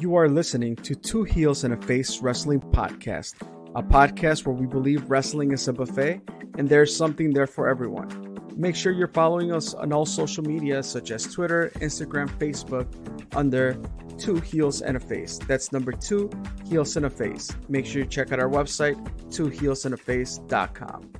You are listening to Two Heels and a Face Wrestling Podcast, a podcast where we believe wrestling is a buffet and there's something there for everyone. Make sure you're following us on all social media such as Twitter, Instagram, Facebook under Two Heels and a Face. That's number two, Heels and a Face. Make sure you check out our website, twoheelsandaface.com.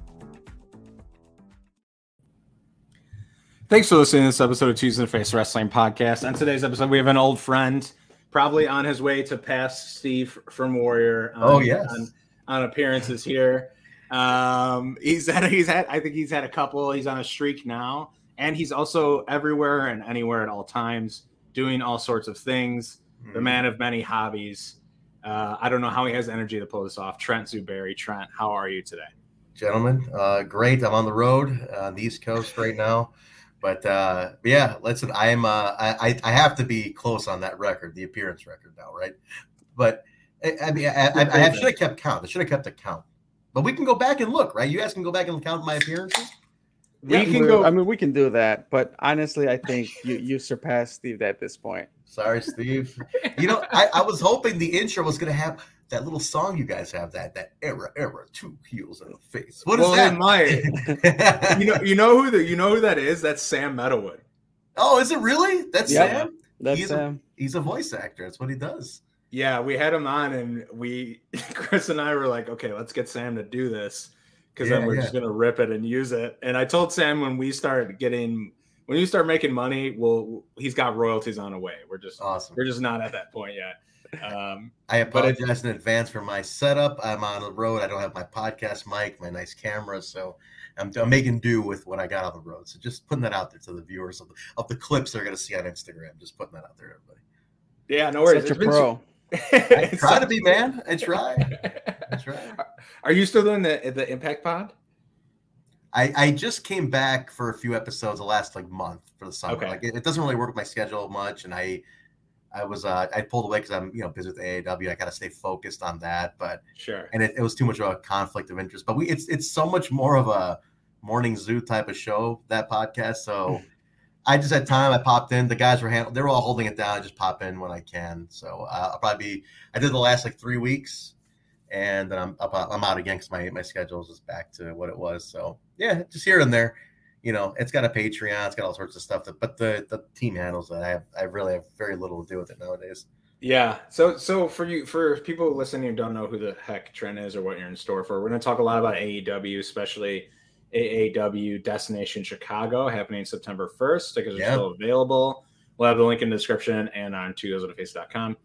Thanks for listening to this episode of Tuesday Face Wrestling Podcast. On today's episode, we have an old friend, probably on his way to pass Steve from Warrior. On, Oh, yes. on, on appearances here. Um, he's had he's had I think he's had a couple. He's on a streak now, and he's also everywhere and anywhere at all times, doing all sorts of things. Mm-hmm. The man of many hobbies. Uh, I don't know how he has energy to pull this off. Trent Zuberry. Trent, how are you today? gentlemen. Uh, great. I'm on the road uh, on the East Coast right now, but uh, yeah, listen. I'm uh, I I have to be close on that record, the appearance record now, right? But I, I mean, I, I, I have, should have kept count. I should have kept a count. But we can go back and look, right? You guys can go back and count my appearances. We Yeah, can go. I mean, we can do that, but honestly, I think you you surpassed Steve at this point. Sorry, Steve. you know, I, I was hoping the intro was going to have that little song you guys have that that era era two heels in the face. What is well, that? it might. you know, you know who the you know who that is? That's Sam Meadowood. oh, is it really? That's Yep. Sam. That's He's a- um, He's a voice actor. That's what he does. Yeah, we had him on, and we Chris and I were like, okay, let's get Sam to do this because then we're yeah. just gonna rip it and use it. And I told Sam when we start getting when you start making money, well, he's got royalties on the way. We're just Awesome. we're just not at that point yet. Um, I But it- apologize in advance for my setup. I'm on the road. I don't have my podcast mic, my nice camera, so I'm, I'm making do with what I got on the road. So just putting that out there to the viewers of the, of the clips they're going to see on Instagram. Just putting that out there, everybody. yeah, no worries. such a It's pro. I try to be, man. I try. I try. Are you still doing the the Impact Pod? I, I just came back for a few episodes the last like month for the summer. Okay. Like it, it doesn't really work with my schedule much, and I I was uh I pulled away because I'm you know busy with AAW. I got to stay focused on that, but Sure. and it, it was too much of a conflict of interest. But we it's it's so much more of a morning zoo type of show that podcast. So I just had time. I popped in. The guys were handling. They were all holding it down. I just pop in when I can. So uh, I'll probably be. I did the last like three weeks, and then I'm up, I'm out again because my my schedule is just back to what it was. So yeah, just here and there. You know, it's got a Patreon. It's got all sorts of stuff. That, but the the team handles that. I have I really have very little to do with it nowadays. Yeah. So so for you for people listening who don't know who the heck Trent is or what you're in store for, we're going to talk a lot about AAW, especially AAW Destination Chicago happening September 1st. Tickets are Yeah. still available. We'll have the link in the description and on twoheelsoftheface.com.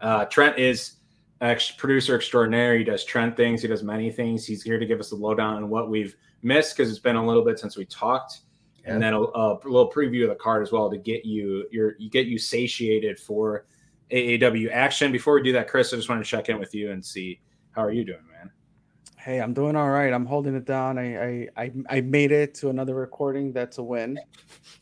Uh, Trent is ex producer extraordinaire. He does Trent things. He does many things. He's here to give us the lowdown on what we've missed because it's been a little bit since we talked and then a, a little preview of the card as well to get you your you get you satiated for AAW action. Before we do that, Chris, I just want to check in with you and see how are you doing, man. Hey, I'm doing all right. I'm holding it down. I I I, I made it to another recording. That's a win.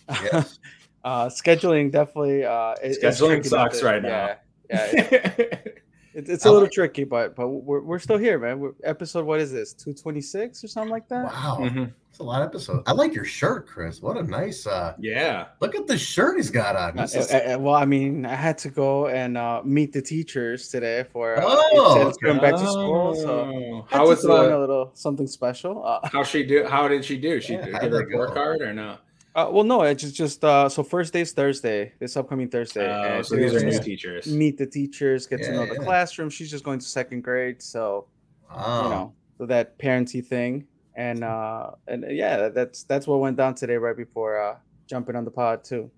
Yes. uh, scheduling definitely. Uh, Scheduling sucks to- right yeah, now. Yeah, it- it's, it's a I little like- tricky, but but we're, we're still here, man. We're, episode what is this? Two twenty six or something like that. Wow, it's a lot of episodes. I like your shirt, Chris. What a nice. uh Yeah. Look at the shirt he's got on. Uh, is- uh, uh, well, I mean, I had to go and uh, meet the teachers today for uh, Oh, it's going back to school. So Oh, how was throw in a little something special. Uh, how she do? How did she do? She Yeah, did how'd her report card or no? Uh, well, no, it's just, just uh, so first day is Thursday, this upcoming Thursday. Oh, and so these are new teachers. Meet the teachers, get to Yeah, know the classroom. She's just going to second grade, so wow. you know, so that parenty thing, and uh, and yeah, that's that's what went down today, right before uh, jumping on the pod too.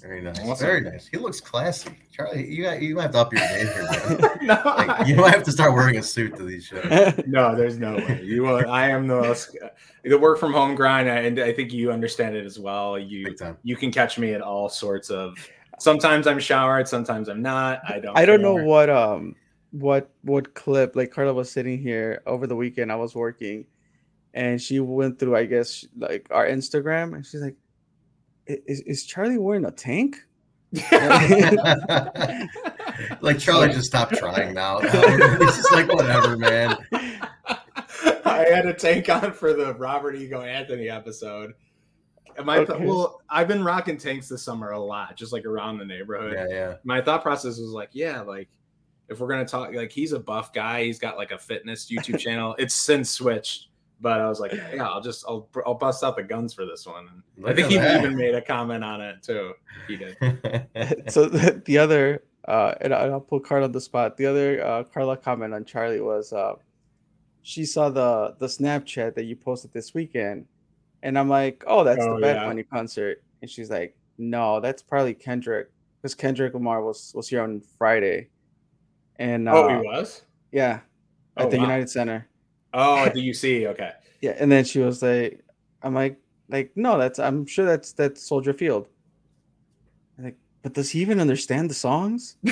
Very nice. Awesome. Very nice. He looks classy. Charlie, you got you might have to up your game here, no, Like, you might have to start wearing a suit to these shows. no, there's no way. You will. I am the most the work from home grind, and I think you understand it as well. You you can catch me at all sorts of. Sometimes I'm showered, sometimes I'm not. I don't. I don't know what um what what clip like Carla was sitting here over the weekend. I was working, and she went through I guess like our Instagram, and she's like, "I- "Is is Charlie wearing a tank?" like Charlie just stopped trying now. It's just like whatever, man. I had a tank on for the Robert Ego Anthony episode. my th- Okay. well, I've been rocking tanks this summer a lot, just like around the neighborhood. Yeah, yeah. My thought process was like, yeah, like if we're gonna talk, like he's a buff guy, he's got like a fitness YouTube channel. It's since switched, but I was like, yeah, I'll just I'll I'll bust out the guns for this one. And I think he that. even made a comment on it too. He did. so the, the other uh and I- I'll put Carla on the spot. The other uh Carla comment on Charlie was uh she saw the the Snapchat that you posted this weekend, and I'm like, oh, that's Oh, the Bad yeah. Bunny concert, and she's like, no, that's probably Kendrick because Kendrick Lamar was was here on Friday, and uh, oh, he was. yeah, at Oh, the wow. United Center, Oh, do you see? Okay. yeah, and then she was like, I'm like, like no, that's I'm sure that's that's Soldier Field. I'm like, but does he even understand the songs?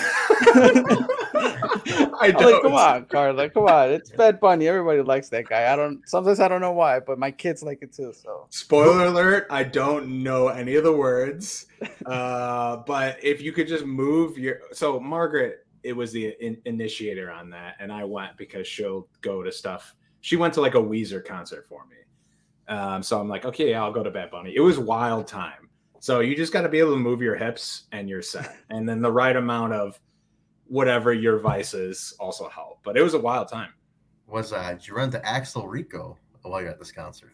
I I'm like, come don't. on, Carla, come on. It's Bad Bunny. Everybody likes that guy. I don't. Sometimes I don't know why, but my kids like it too. So Spoiler alert, I don't know any of the words. Uh, but if you could just move your so Margaret, it was the in- initiator on that, and I went because she'll go to stuff. She went to like a Weezer concert for me. Um, so I'm like, okay, I'll go to Bad Bunny. It was wild time. So you just got to be able to move your hips and you're set. and then the right amount of whatever your vices also help. But it was a wild time. Was uh did you run to Axel Rico while you're at this concert?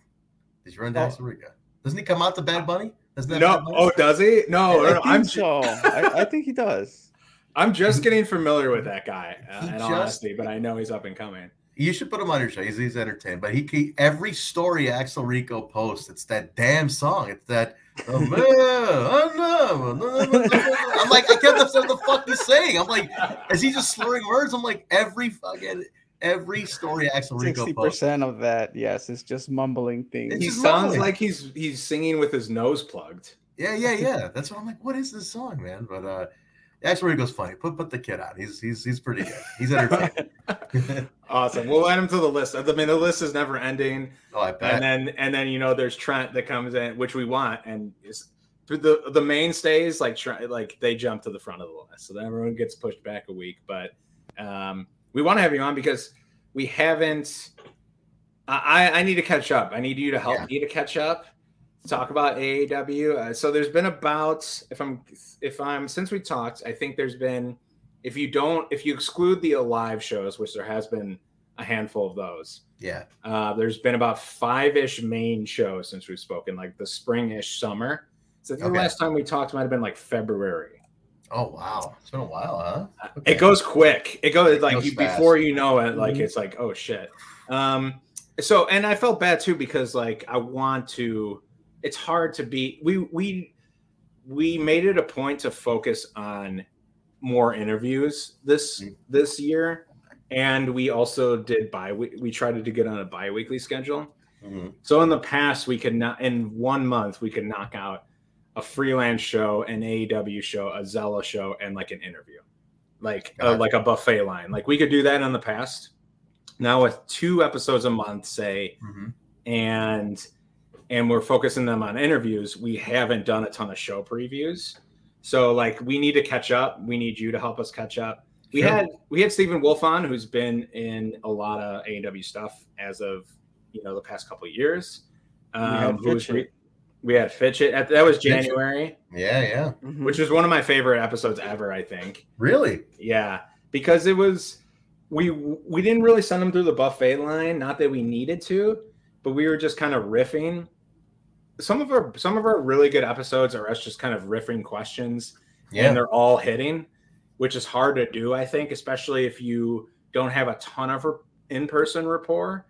Did you run to Oh. Axel Rico? Doesn't he come out to Bad Bunny? Doesn't that No, Bunny? oh, does he? No, no, I no, think I'm so. I, I think he does. I'm just getting familiar with that guy, uh, in just- honesty, but I know he's up and coming. You should put him on your show. He's, he's entertained. But he, he every story Axel Rico posts, it's that damn song. It's that. Oh, man, I know. I'm like, I can't understand what the fuck he's saying. I'm like, is he just slurring words? I'm like, every fucking every story Axel Rico Sixty posts. percent of that, yes, is just mumbling things. It's He sounds mumbling. like he's he's singing with his nose plugged. Yeah, yeah, yeah. That's what I'm like. What is this song, man? But uh, Axel goes funny. Put put the kid on. He's he's he's pretty good. He's entertaining. Awesome. We'll add him to the list. I mean, the list is never ending. oh, I bet. And then and then you know there's Trent that comes in, which we want, and is the the mainstays like Trent, like they jump to the front of the list, so then everyone gets pushed back a week. But um, we want to have you on because we haven't. I I need to catch up. I need you to help Yeah. me to catch up. Talk about AAW. Uh, so there's been about if I'm if I'm since we talked, I think there's been if you don't if you exclude the alive shows, which there has been a handful of those. yeah. Uh, there's been about five ish main shows since we've spoken, like the spring ish summer. So the Okay. last time we talked might have been like February. Oh wow, it's been a while, huh? Uh, It goes quick. It goes like goes you, before you know it, like Mhm. it's like oh shit. Um, so and I felt bad too because like I want to. It's hard to be. We we we made it a point to focus on more interviews this Mhm. this year, and we also did bi. We, we tried to get on a bi-weekly schedule. Mhm. So in the past, we could not in one month we could knock out a freelance show, an AAW show, a Zelo show, and like an interview, like uh, like a buffet line. Like we could do that in the past. Now with two episodes a month, say, Mhm. and and we're focusing them on interviews, we haven't done a ton of show previews. So like we need to catch up. We need you to help us catch up. We Sure. had we had Stephen Wolf on, who's been in a lot of AAW stuff as of you know the past couple of years. Um, had who Fitchett. re- we had Fitchett. At, that was Fitchett. January, Yeah, yeah. Mhm. which was one of my favorite episodes ever. I think. Really? Yeah, because it was we we didn't really send them through the buffet line. Not that we needed to, but we were just kind of riffing. Some of our some of our really good episodes are us just kind of riffing questions and they're all hitting, which is hard to do, I think, especially if you don't have a ton of in person rapport.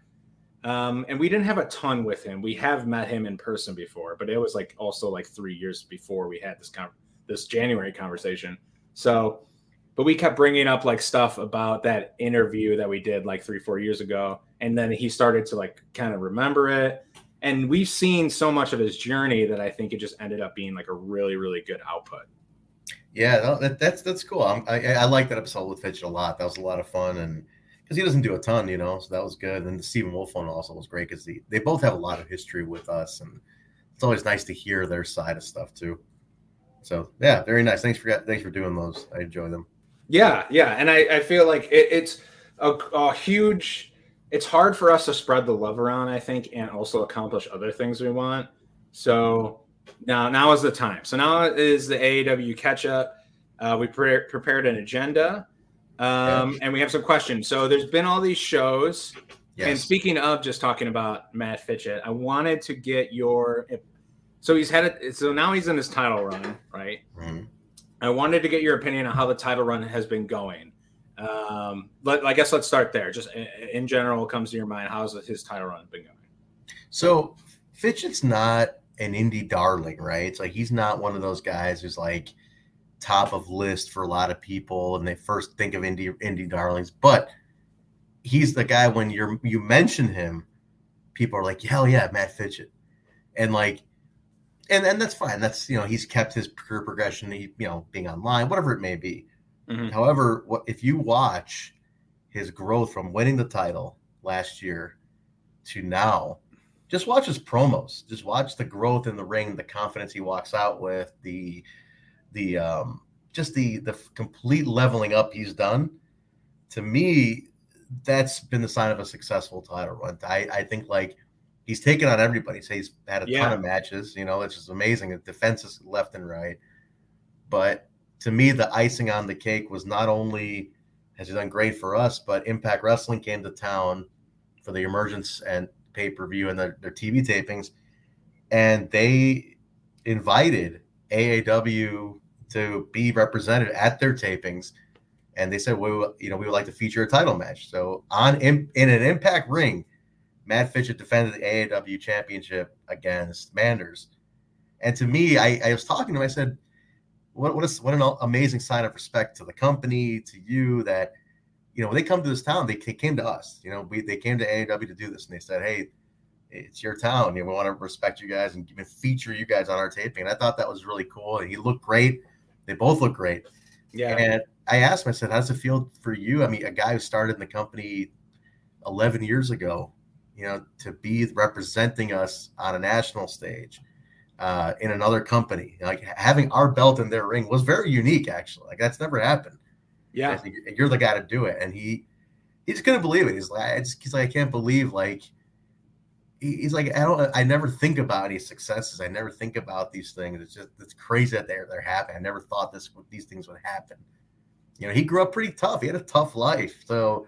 Um, and we didn't have a ton with him. We have met him in person before, but it was like also like three years before we had this con- this January conversation. So, but we kept bringing up like stuff about that interview that we did like three four years ago, and then he started to like kind of remember it. And we've seen so much of his journey that I think it just ended up being like a really really good output. Yeah, that, that's that's cool. I'm, I I like that episode with Fitch a lot. That was a lot of fun, and because he doesn't do a ton, you know, so that was good. And the Stephen Wolf one also was great because they, they both have a lot of history with us, and it's always nice to hear their side of stuff too. So yeah, very nice. Thanks for thanks for doing those. I enjoy them. Yeah, yeah, and I, I feel like it, it's a, a huge. It's hard for us to spread the love around, I think, and also accomplish other things we want. So now now is the time. So now is the AAW catch up. Uh, we pre- prepared an agenda, um, and we have some questions. So there's been all these shows. Yes. And speaking of just talking about Matt Fitchett, I wanted to get your. So he's had it. So now he's in his title run, right? Mhm. I wanted to get your opinion on how the title run has been going. Um, but I guess let's start there. Just in, general, what comes to your mind? How's his title run been going? So Fitchett's not an indie darling, right? It's like he's not one of those guys who's like top of list for a lot of people and they first think of indie indie darlings, but he's the guy when you're you mention him, people are like, hell yeah, Matt Fitchett. And like and and that's fine. That's you know, he's kept his career progression, he, you know, being online, whatever it may be. Mhm. However, what if you watch his growth from winning the title last year to now, just watch his promos. Just watch the growth in the ring, the confidence he walks out with, the the um just the the complete leveling up he's done. To me, that's been the sign of a successful title run. I, I think like he's taken on everybody. So he's had a Yeah. ton of matches, you know, it's just amazing. The Defenses left and right. But to me, the icing on the cake was not only has he done great for us, but Impact Wrestling came to town for the emergence and pay per view and their, their TV tapings, and they invited AAW to be represented at their tapings, and they said, "We, would- you know, we would like to feature a title match." So on in, in an Impact ring, Matt Fitchett defended the AAW Championship against Manders, and to me, I, I was talking to him. I said, "What what is what an amazing sign of respect to the company, to you that." You know, when they come to this town, they, they came to us. You know, we they came to AAW to do this, and they said, "Hey, it's your town. You know, we want to respect you guys and even feature you guys on our taping." And I thought that was really cool. And he looked great. They both look great. Yeah. And I asked him, I said, "How does it feel for you? I mean, a guy who started in the company 11 years ago, you know, to be representing us on a national stage uh, in another company, like having our belt in their ring was very unique. Actually, like that's never happened. Yeah. you're the guy to do it. And he he's just couldn't believe it. He's like, just, he's like, I can't believe like he's like, I don't I never think about any successes. I never think about these things. It's just it's crazy that they're they're happening. I never thought this these things would happen. You know, he grew up pretty tough. He had a tough life. So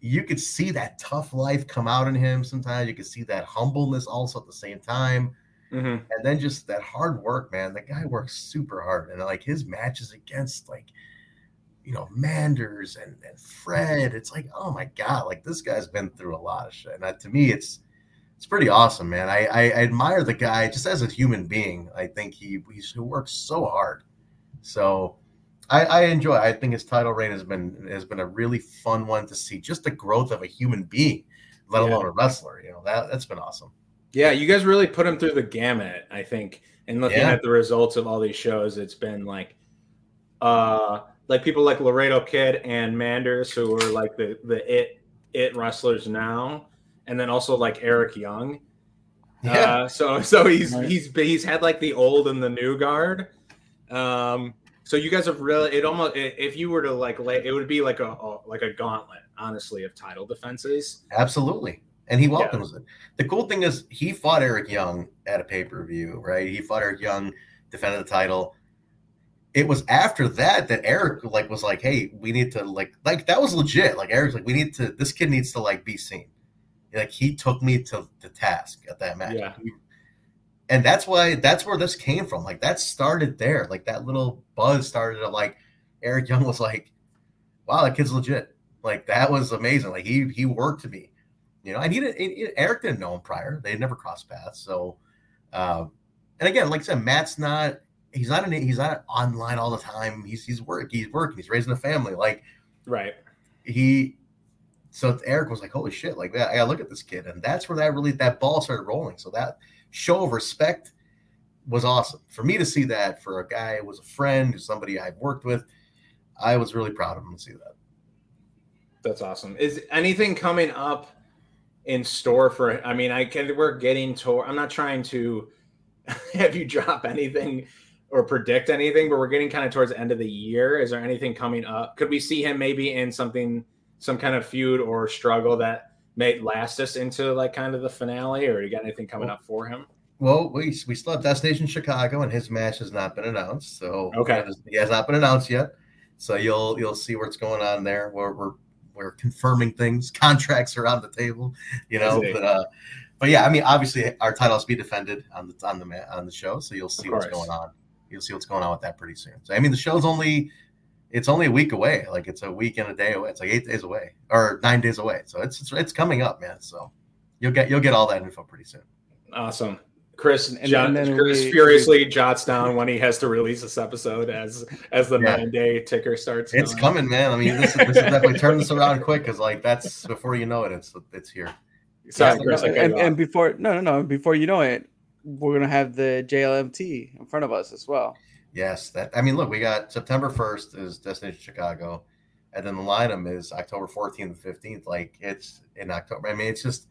you could see that tough life come out in him sometimes. You could see that humbleness also at the same time hmm and then just that hard work, man. The guy works super hard, and like his matches against like you know Manders and, and Fred, it's like oh my god, like this guy's been through a lot of shit. And that, to me, it's it's pretty awesome, man. I, I I admire the guy just as a human being. I think he he works so hard. So I, I enjoy. I think his title reign has been has been a really fun one to see. Just the growth of a human being, let Yeah. alone a wrestler. You know that that's been awesome. Yeah, you guys really put him through the gamut, I think. And looking Yeah. at the results of all these shows, it's been like uh like people like Laredo Kid and Manders who are like the the it it wrestlers now, and then also like Eric Young. Uh, so so he's he's he's had like the old and the new guard. Um so you guys have really it almost if you were to like lay it would be like a, a like a gauntlet honestly of title defenses. Absolutely. And he welcomes it. The cool thing is he fought Eric Young at a pay-per-view, right? He fought Eric Young, defended the title. It was after that that Eric like was like, hey, we need to like like that was legit. Like Eric's like, we need to this kid needs to like be seen. Like he took me to the task at that match. Yeah. And that's why that's where this came from. Like that started there. Like that little buzz started of like Eric Young was like, wow, that kid's legit. Like that was amazing. Like he he worked me, you know. And he didn't. he- Eric didn't know him prior. They had never crossed paths. So, um, and again, like I said, Matt's not. He's not an. He's not online all the time. He's he's work. He's working. He's raising a family. Like Right. he. So Eric was like, "Holy shit!" Like I gotta look at this kid, and that's where that really that ball started rolling. So that show of respect was awesome for me to see that for a guy who was a friend, who's somebody I've worked with. I was really proud of him to see that. That's awesome. Is anything coming up in store for? I mean, I can. We're getting to. I'm not trying to have you drop anything or predict anything, but we're getting kind of towards the end of the year. Is there anything coming up? Could we see him maybe in something, some kind of feud or struggle that may last us into like kind of the finale, or you got anything coming up for him? Well, we we still have Destination Chicago, and his match has not been announced. So Okay. he has not been announced yet. So you'll you'll see what's going on there. We're we're we're confirming things. Contracts are on the table, you know. But uh, but yeah, I mean, obviously our titles be defended on the on the on the show. So you'll see what's going on. You'll see what's going on with that pretty soon. So I mean, the show's only it's only a week away. Like it's a week and a day away. It's like eight days away or nine days away. So it's it's, it's coming up, man. So you'll get you'll get all that info pretty soon. Awesome. Chris, And- jot- and then Chris we- furiously jots down when he has to release this episode as as the Yeah. nine day ticker starts. It's going. coming, man. I mean, this, is- this is definitely turn this around quick because like that's before you know it, it's it's here. Sorry, Yeah, Chris. no, and, and before no no no before you know it, we're gonna have the JLMT in front of us as well. Yes, that. I mean, look, we got September first is Destination Chicago, and then the lineup is October fourteenth and fifteenth. Like it's in October. I mean, it's just.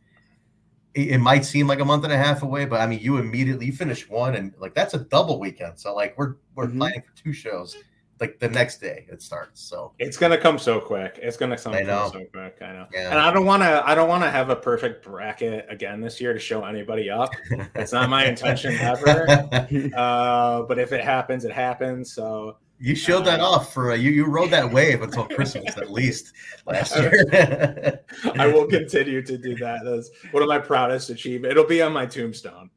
It, it might seem like a month and a half away, but I mean, you immediately you finish one, and like that's a double weekend. So like we're we're Mhm. planning for two shows, like the next day it starts. So It's gonna come so quick. It's gonna come I know. so quick. I know. Yeah. And I don't want to. I don't want to have a perfect bracket again this year to show anybody up. It's not my intention ever. Uh, but if it happens, it happens. So You showed that off for uh, you. You rode that wave until Christmas at least last year. I will continue to do that. That's one of my proudest achievements. It'll be on my tombstone.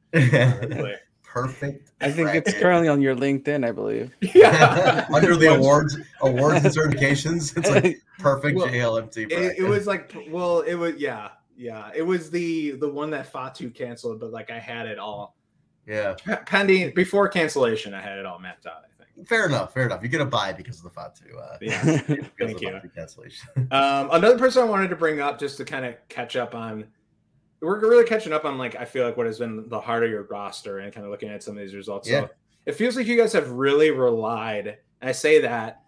Perfect. I think it's currently on your LinkedIn, I believe. yeah. under the awards, awards and certifications. It's like perfect Well, JLMT. It, it was like, well, it was yeah, yeah. It was the the one that Fatu canceled, but like I had it all yeah, pending before cancellation. I had it all mapped out. Fair enough. Fair enough. You get a buy because of the Fatu. Uh, Yeah. Thank you. Cancellation. Um, another person I wanted to bring up just to kind of catch up on. We're really catching up on like I feel like what has been the heart of your roster and kind of looking at some of these results. Yeah. So it feels like you guys have really relied. And I say that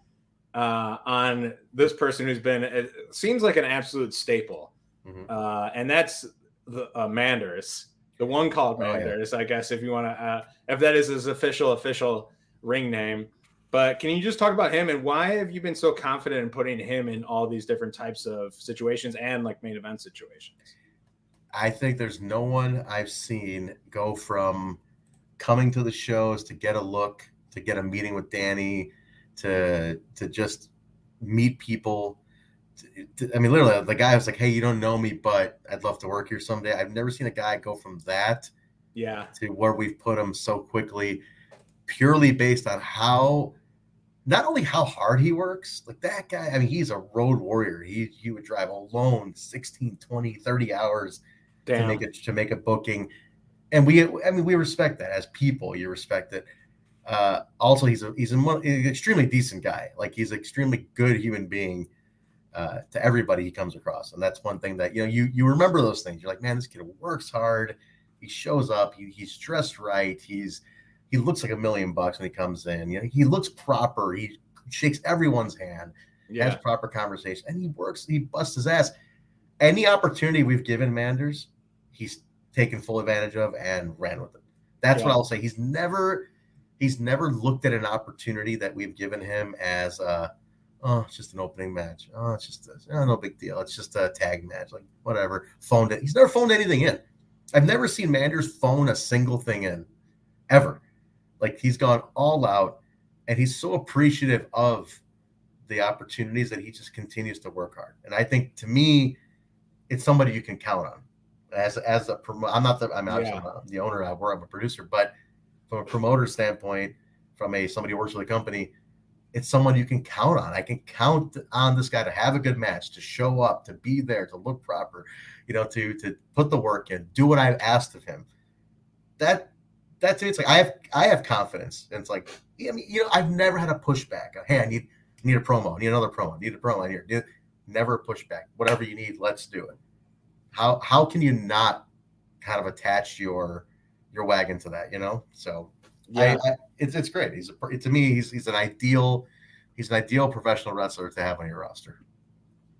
uh, on this person who's been it seems like an absolute staple, Mhm. uh, and that's the uh, Manders, the one called Oh, yeah. Manders. I guess if you want to, uh, if that is his official official ring name. But can you just talk about him and why have you been so confident in putting him in all these different types of situations and like main event situations? I think there's no one I've seen go from coming to the shows to get a look, to get a meeting with Danny, to to just meet people. To- to- I mean, literally, the guy was like, "Hey, you don't know me, but I'd love to work here someday." I've never seen a guy go from that Yeah. to where we've put him so quickly, purely based on how not only how hard he works, like that guy, I mean, he's a road warrior. He he would drive alone 16, 20, 30 hours to make it to make a booking. And we I mean we respect that as people, you respect it. Uh also he's a he's, a, he's an extremely decent guy. Like he's an extremely good human being uh, to everybody he comes across. And that's one thing that you know you you remember those things. You're like, man, this kid works hard. He shows up. He, he's dressed right. He's he looks like a million bucks when he comes in. You know, he looks proper. He shakes everyone's hand, has proper conversation, and he works. He busts his ass. Any opportunity we've given Manders, he's taken full advantage of and ran with it. That's what I'll say. He's never he's never looked at an opportunity that we've given him as uh oh it's just an opening match. Oh, it's just a, oh, no big deal. It's just a tag match, like whatever. Phoned it. He's never phoned anything in. I've never seen Manders phone a single thing in ever. Like he's gone all out and he's so appreciative of the opportunities that he just continues to work hard. And I think to me, it's somebody you can count on as as a promo. I'm not the I'm obviously Yeah. not the owner. I work I'm a producer, but from a promoter standpoint, from a somebody who works for the company, it's someone you can count on. I can count on this guy to have a good match, to show up, to be there, to look proper, you know, to to put the work in, do what I've asked of him. That that's it. It's like I have I have confidence. And it's like I mean, you know, I've never had a pushback. Hey, I need need a promo, need another promo, need a promo here. Need, never pushback. Whatever you need, let's do it. How how can you not kind of attach your your wagon to that, you know? So Yeah. I, I, it's it's great. He's a, to me, he's he's an ideal he's an ideal professional wrestler to have on your roster.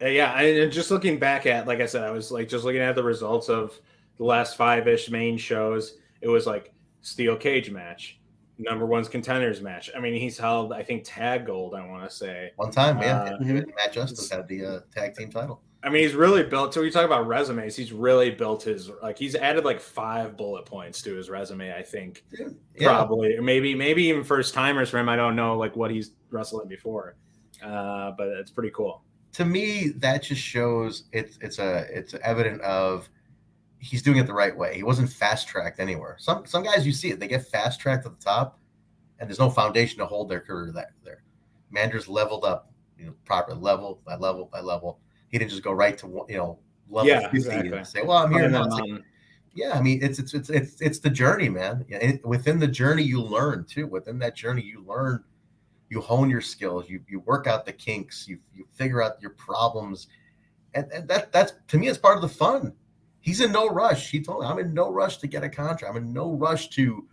Uh, yeah, and and just looking back at, like I said, I was like just looking at the results of the last five ish main shows. It was like steel cage match, number one's contenders match. I mean, he's held, I think, tag gold. I want to say. One time, yeah, Uh, Matt Justice had the uh, tag team title. I mean, he's really built. So we talk about resumes. He's really built his like he's added like five bullet points to his resume. I think yeah. probably, or maybe maybe even first timers for him. I don't know like what he's wrestling before, uh, but it's pretty cool. To me, that just shows it's it's a it's evident of he's doing it the right way. He wasn't fast tracked anywhere. Some some guys you see it, they get fast tracked at the top, and there's no foundation to hold their career that there. Manders leveled up, you know, proper level by level by level he didn't just go right to you know level yeah, 50 exactly. and say, "Well, I'm here." Now. Like, um, yeah, I mean, it's it's it's it's it's the journey, man. within the journey, you learn too. Within that journey, you learn, you hone your skills, you you work out the kinks, you you figure out your problems, and, and that that's to me, it's part of the fun. He's in no rush. He told me, "I'm in no rush to get a contract. I'm in no rush to."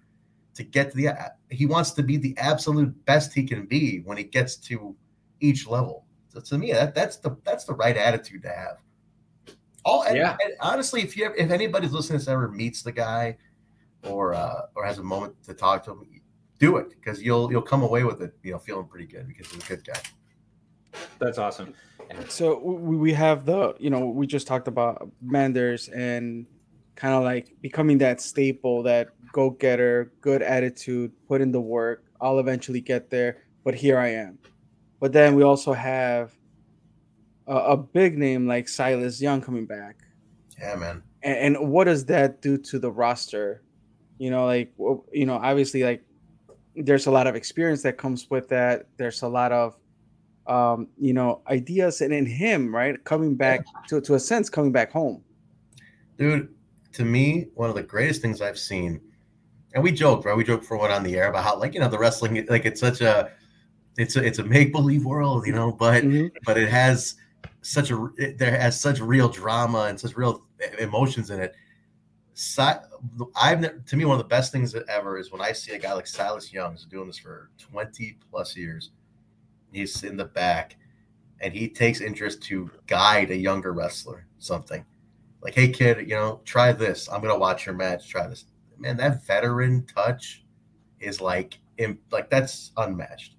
to get to the he wants to be the absolute best he can be when he gets to each level so to me, that, that's the that's the right attitude to have. All and, yeah. And honestly, if you if anybody's listening to this ever meets the guy, or uh, or has a moment to talk to him, do it because you'll you'll come away with it, you know, feeling pretty good because he's a good guy. That's awesome. So we have the you know we just talked about Manders and kind of like becoming that staple, that go getter, good attitude, put in the work. I'll eventually get there, but here I am. But then we also have a, a big name like Silas Young coming back. Yeah, man. And, and what does that do to the roster? You know, like you know, obviously, like there's a lot of experience that comes with that. There's a lot of um, you know, ideas and in him, right? Coming back to, to a sense, coming back home. Dude, to me, one of the greatest things I've seen, and we joked, right? We joked for one on the air about how, like, you know, the wrestling, like, it's such a it's a it's a make believe world, you know, but mm-hmm. but it has such a it, there has such real drama and such real emotions in it. Si- I've to me one of the best things ever is when I see a guy like Silas Young's doing this for 20 plus years. He's in the back and he takes interest to guide a younger wrestler something like, hey kid, you know, try this. I'm gonna watch your match. Try this. Man, that veteran touch is like, like that's unmatched.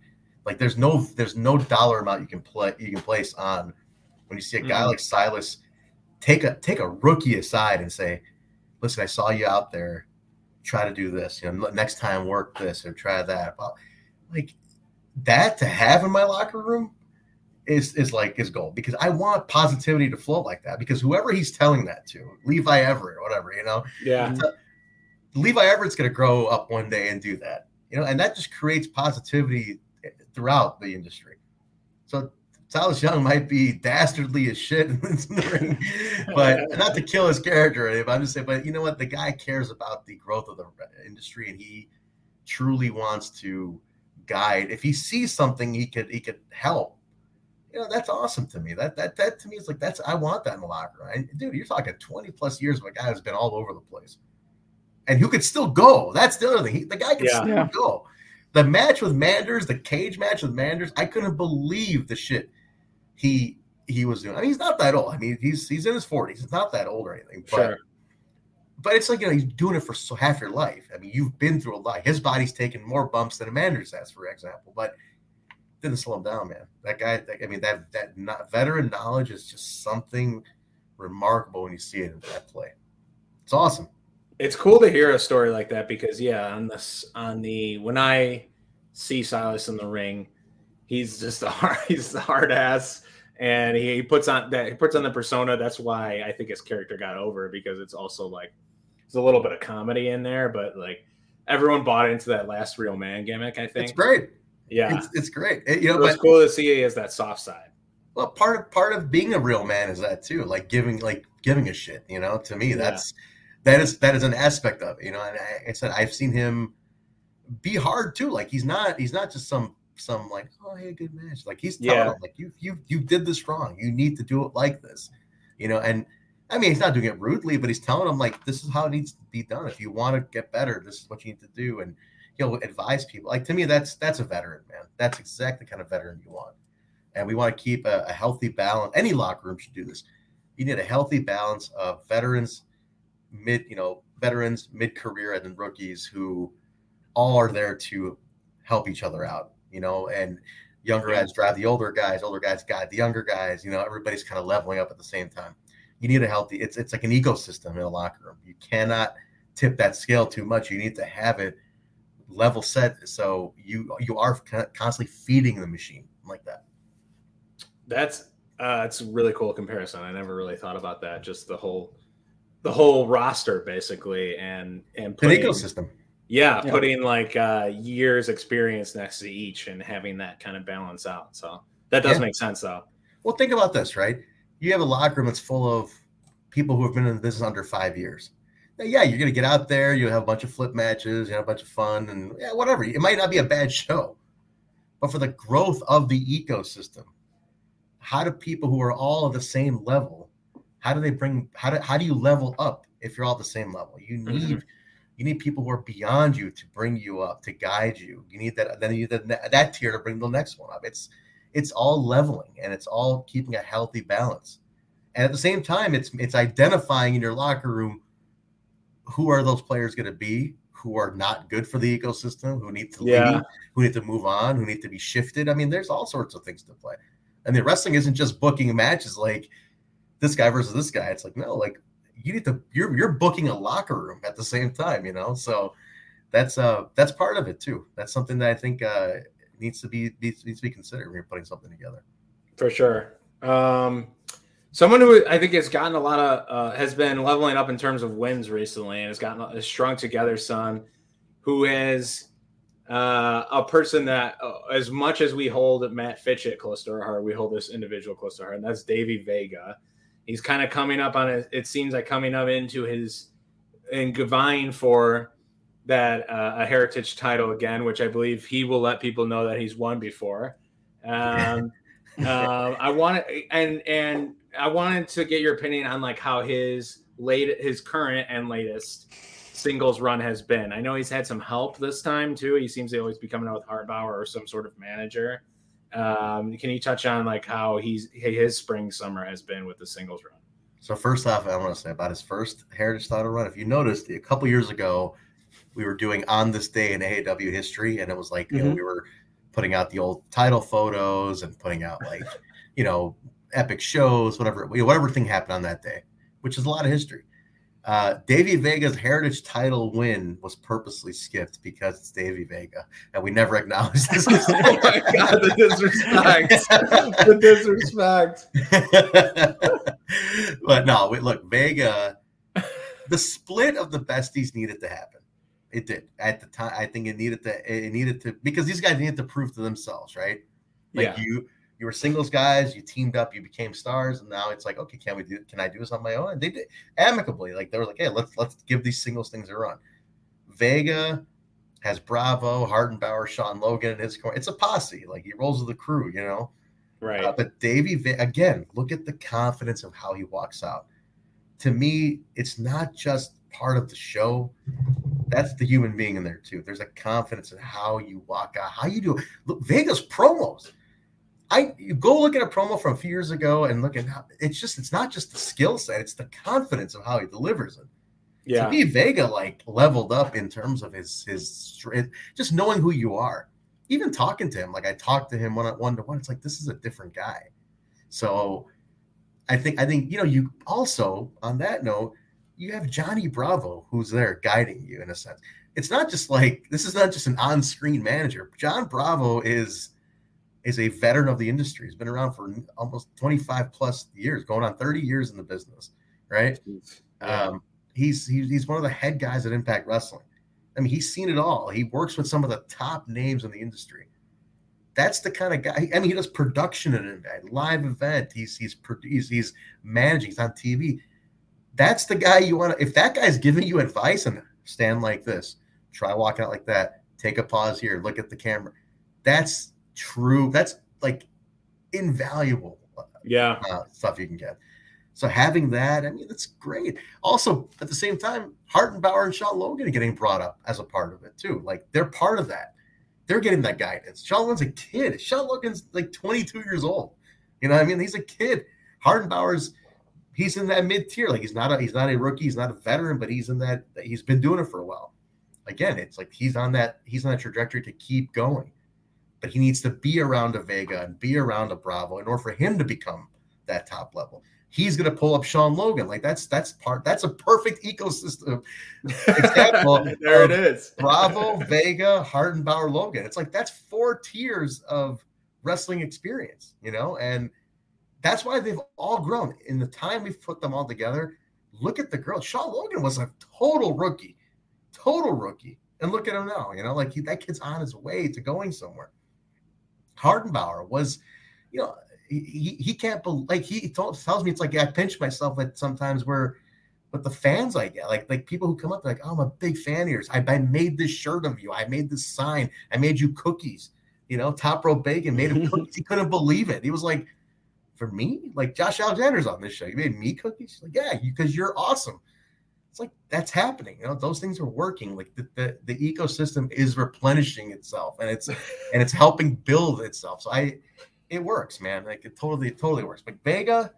Like there's no there's no dollar amount you can play you can place on when you see a guy mm-hmm. like Silas take a take a rookie aside and say, "Listen, I saw you out there. Try to do this. You know, next time work this or try that." About like that to have in my locker room is is like his goal because I want positivity to flow like that because whoever he's telling that to, Levi Everett or whatever, you know, yeah, Levi Everett's going to grow up one day and do that, you know, and that just creates positivity throughout the industry. So Silas Young might be dastardly as shit in the ring, but not to kill his character. I'm just saying, but you know what? The guy cares about the growth of the industry, and he truly wants to guide. If he sees something, he could he could help. You know, that's awesome to me. That that that to me is like that's I want that in the locker room. dude, you're talking 20 plus years of a guy who's been all over the place, and who could still go. That's the other thing. He, the guy can yeah. still yeah. go. The match with Manders, the cage match with Manders, I couldn't believe the shit he he was doing. I mean, he's not that old. I mean, he's he's in his forties. He's not that old or anything. But sure. But it's like you know he's doing it for so half your life. I mean, you've been through a lot. His body's taken more bumps than a Manders has, for example. But didn't slow him down, man. That guy. I mean, that that not, veteran knowledge is just something remarkable when you see it in that play. It's awesome it's cool to hear a story like that because yeah, on this on the when I see Silas in the ring, he's just a hard he's a hard ass and he puts on that he puts on the persona. That's why I think his character got over because it's also like there's a little bit of comedy in there, but like everyone bought into that last real man gimmick. I think it's great. Yeah, it's, it's great. It, you know, it's cool to see he has that soft side. Well, part of part of being a real man is that too, like giving like giving a shit. You know, to me, yeah. that's that is that is an aspect of it, you know. And I, I, said I've seen him be hard too. Like he's not he's not just some some like oh hey good match. Like he's yeah. him like you you you did this wrong. You need to do it like this, you know. And I mean he's not doing it rudely, but he's telling him like this is how it needs to be done. If you want to get better, this is what you need to do. And he'll advise people. Like to me, that's that's a veteran man. That's exactly the kind of veteran you want. And we want to keep a, a healthy balance. Any locker room should do this. You need a healthy balance of veterans mid, you know, veterans, mid career, and then rookies who all are there to help each other out, you know, and Younger guys drive the older guys, older guys guide the younger guys. You know, everybody's kind of leveling up at the same time. You need a healthy. It's it's like an ecosystem in a locker room. You cannot tip that scale too much. You need to have it level set so you you are constantly feeding the machine like that. That's uh, it's a really cool comparison. I never really thought about that. Just the whole the whole roster basically and and putting, an ecosystem. Yeah, yeah, putting like uh, years experience next to each and having that kind of balance out. So that does yeah. make sense though. Well, think about this, right? You have a locker room that's full of people who have been in the business under five years yeah, you're gonna get out there, you have a bunch of flip matches, you have a bunch of fun, and yeah, whatever. It might not be a bad show, but for the growth of the ecosystem, how do people who are all at the same level, how do they bring how do how do you level up if you're all at the same level? You need mm-hmm. you need people who are beyond you to bring you up, to guide you. You need that then you need that, that tier to bring the next one up. It's it's all leveling and it's all keeping a healthy balance. And at the same time, it's it's identifying in your locker room who are those players going to be who are not good for the ecosystem, who need to yeah. leave, who need to move on, who need to be shifted. I mean, there's all sorts of things to play. And the wrestling isn't just booking matches like this guy versus this guy. It's like, no, like you need to you're you're booking a locker room at the same time, you know? So that's uh that's part of it too. That's something that I think uh needs to be needs, needs to be considered when you're putting something together. For sure. Um Someone who I think has gotten a lot of uh, has been leveling up in terms of wins recently and has gotten a strung together son who is uh, a person that uh, as much as we hold Matt Fitchett close to our heart, we hold this individual close to our heart, and that's Davey Vega. He's kind of coming up on it. It seems like coming up into his and vying for that uh, a heritage title again, which I believe he will let people know that he's won before. Um, um, I want to, and and I wanted to get your opinion on like how his late, his current and latest singles run has been. I know he's had some help this time too. He seems to always be coming out with Hartbauer or some sort of manager. Um, can you touch on like how he's his spring summer has been with the singles run? So first off, I want to say about his first Heritage title run. If you noticed, a couple years ago, we were doing on this day in AAW history, and it was like mm-hmm. you know we were putting out the old title photos and putting out like you know epic shows, whatever whatever thing happened on that day, which is a lot of history. Uh, Davey Vega's heritage title win was purposely skipped because it's Davey Vega, and we never acknowledged this. oh my god, the disrespect! the disrespect. but no, look, Vega. The split of the besties needed to happen. It did at the time. I think it needed to. It needed to because these guys needed to prove to themselves, right? Like yeah. you, you were singles guys. You teamed up. You became stars, and now it's like, okay, can we do? Can I do this on my own? And they did amicably. Like they were like, hey, let's let's give these singles things a run. Vega has Bravo, Hartenbauer, Sean Logan in his corner. It's a posse. Like he rolls with the crew, you know. Right. Uh, but Davey, again, look at the confidence of how he walks out. To me, it's not just part of the show that's the human being in there too. There's a confidence in how you walk out, how you do. Look, Vegas promos. I you go look at a promo from a few years ago and look at how it's just it's not just the skill set, it's the confidence of how he delivers it. Yeah. To me, Vega like leveled up in terms of his his just knowing who you are. Even talking to him, like I talked to him one on one to one, it's like this is a different guy. So I think I think you know you also on that note you have Johnny Bravo who's there guiding you in a sense. It's not just like this is not just an on-screen manager. John Bravo is is a veteran of the industry. He's been around for almost 25 plus years, going on 30 years in the business, right? Yeah. Um, he's, he's he's one of the head guys at Impact Wrestling. I mean, he's seen it all. He works with some of the top names in the industry. That's the kind of guy. I mean, he does production at an event, live event. He's he's he's, he's managing. He's on TV that's the guy you want to. If that guy's giving you advice and stand like this, try walking out like that, take a pause here, look at the camera. That's true. That's like invaluable. Yeah, uh, stuff you can get. So having that, I mean, that's great. Also, at the same time, Hartenbauer and Sean Logan are getting brought up as a part of it too. Like they're part of that. They're getting that guidance. Sean Logan's a kid. Sean Logan's like 22 years old. You know, I mean, he's a kid. Hartenbauer's he's in that mid tier. Like he's not a he's not a rookie, he's not a veteran, but he's in that he's been doing it for a while. Again, it's like he's on that he's on that trajectory to keep going. but he needs to be around a Vega and be around a Bravo in order for him to become that top level. He's going to pull up Sean Logan. Like that's that's part that's a perfect ecosystem example. there it is. Bravo, Vega, Hartenbauer, Logan. It's like that's four tiers of wrestling experience, you know, and that's why they've all grown in the time we've put them all together. Look at the girl. Shaw Logan was a total rookie, total rookie, and look at him now. You know, like he, that kid's on his way to going somewhere. Hartenbauer was, you know, he, he can't believe like he told, tells me it's like I pinch myself at sometimes where but the fans I get like like people who come up like oh, I'm a big fan of yours I, I made this shirt of you I made this sign I made you cookies you know top row bacon made him cookies he couldn't believe it he was like for me? Like Josh Alexander's on this show. You made me cookies like yeah because you, are awesome. It's like that's happening. You know those things are working. Like the, the, the ecosystem is replenishing itself and it's and it's helping build itself. So i it works man. Like it totally it totally works. But vega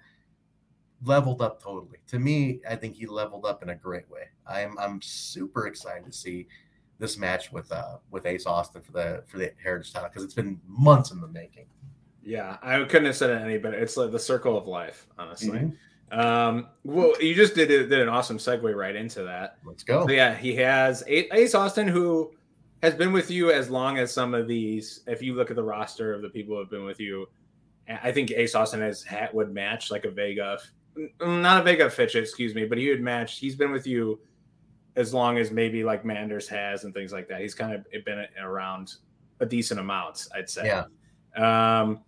leveled up totally. To me i think he leveled up in a great way. I'm i'm super excited to see this match with uh with ace austin for the for the heritage title because it's been months in the making yeah i couldn't have said it any better it's like the circle of life honestly mm-hmm. Um, well, you just did did an awesome segue right into that. Let's go. So yeah, he has Ace Austin, who has been with you as long as some of these. If you look at the roster of the people who have been with you, I think Ace Austin has hat would match like a Vega, not a Vega Fitch, excuse me, but he would match. He's been with you as long as maybe like Manders has and things like that. He's kind of been around a decent amount, I'd say. Yeah. Um,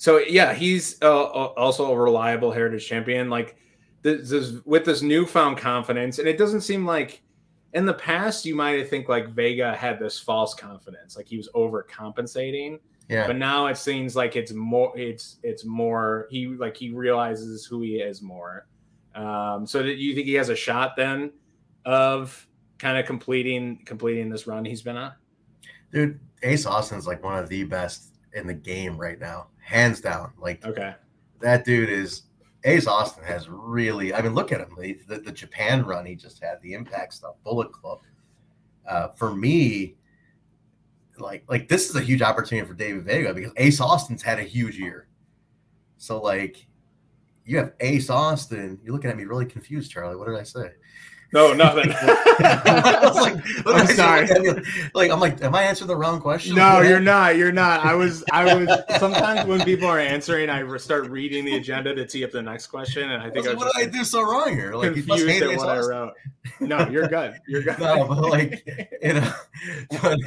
so yeah, he's uh, also a reliable heritage champion. Like this, this, with this newfound confidence, and it doesn't seem like in the past you might think like Vega had this false confidence, like he was overcompensating. Yeah. But now it seems like it's more. It's it's more. He like he realizes who he is more. Um, so do you think he has a shot then of kind of completing completing this run he's been on? Dude, Ace Austin's like one of the best in the game right now hands down. Like, okay, that dude is Ace Austin has really. I mean, look at him. The, the, the Japan run he just had, the Impact stuff, Bullet Club. Uh, for me, like like this is a huge opportunity for David Vega because Ace Austin's had a huge year. So like, you have Ace Austin. You're looking at me really confused, Charlie. What did I say? No, nothing. like, I'm sorry. Like, I'm like, am I answering the wrong question? No, you're not. You're not. I was, I was. Sometimes when people are answering, I start reading the agenda to tee up the next question, and I think I, was what did I do so wrong here? Like, confused at what I wrote. No, you're good. You're good. no, but like, you know, but,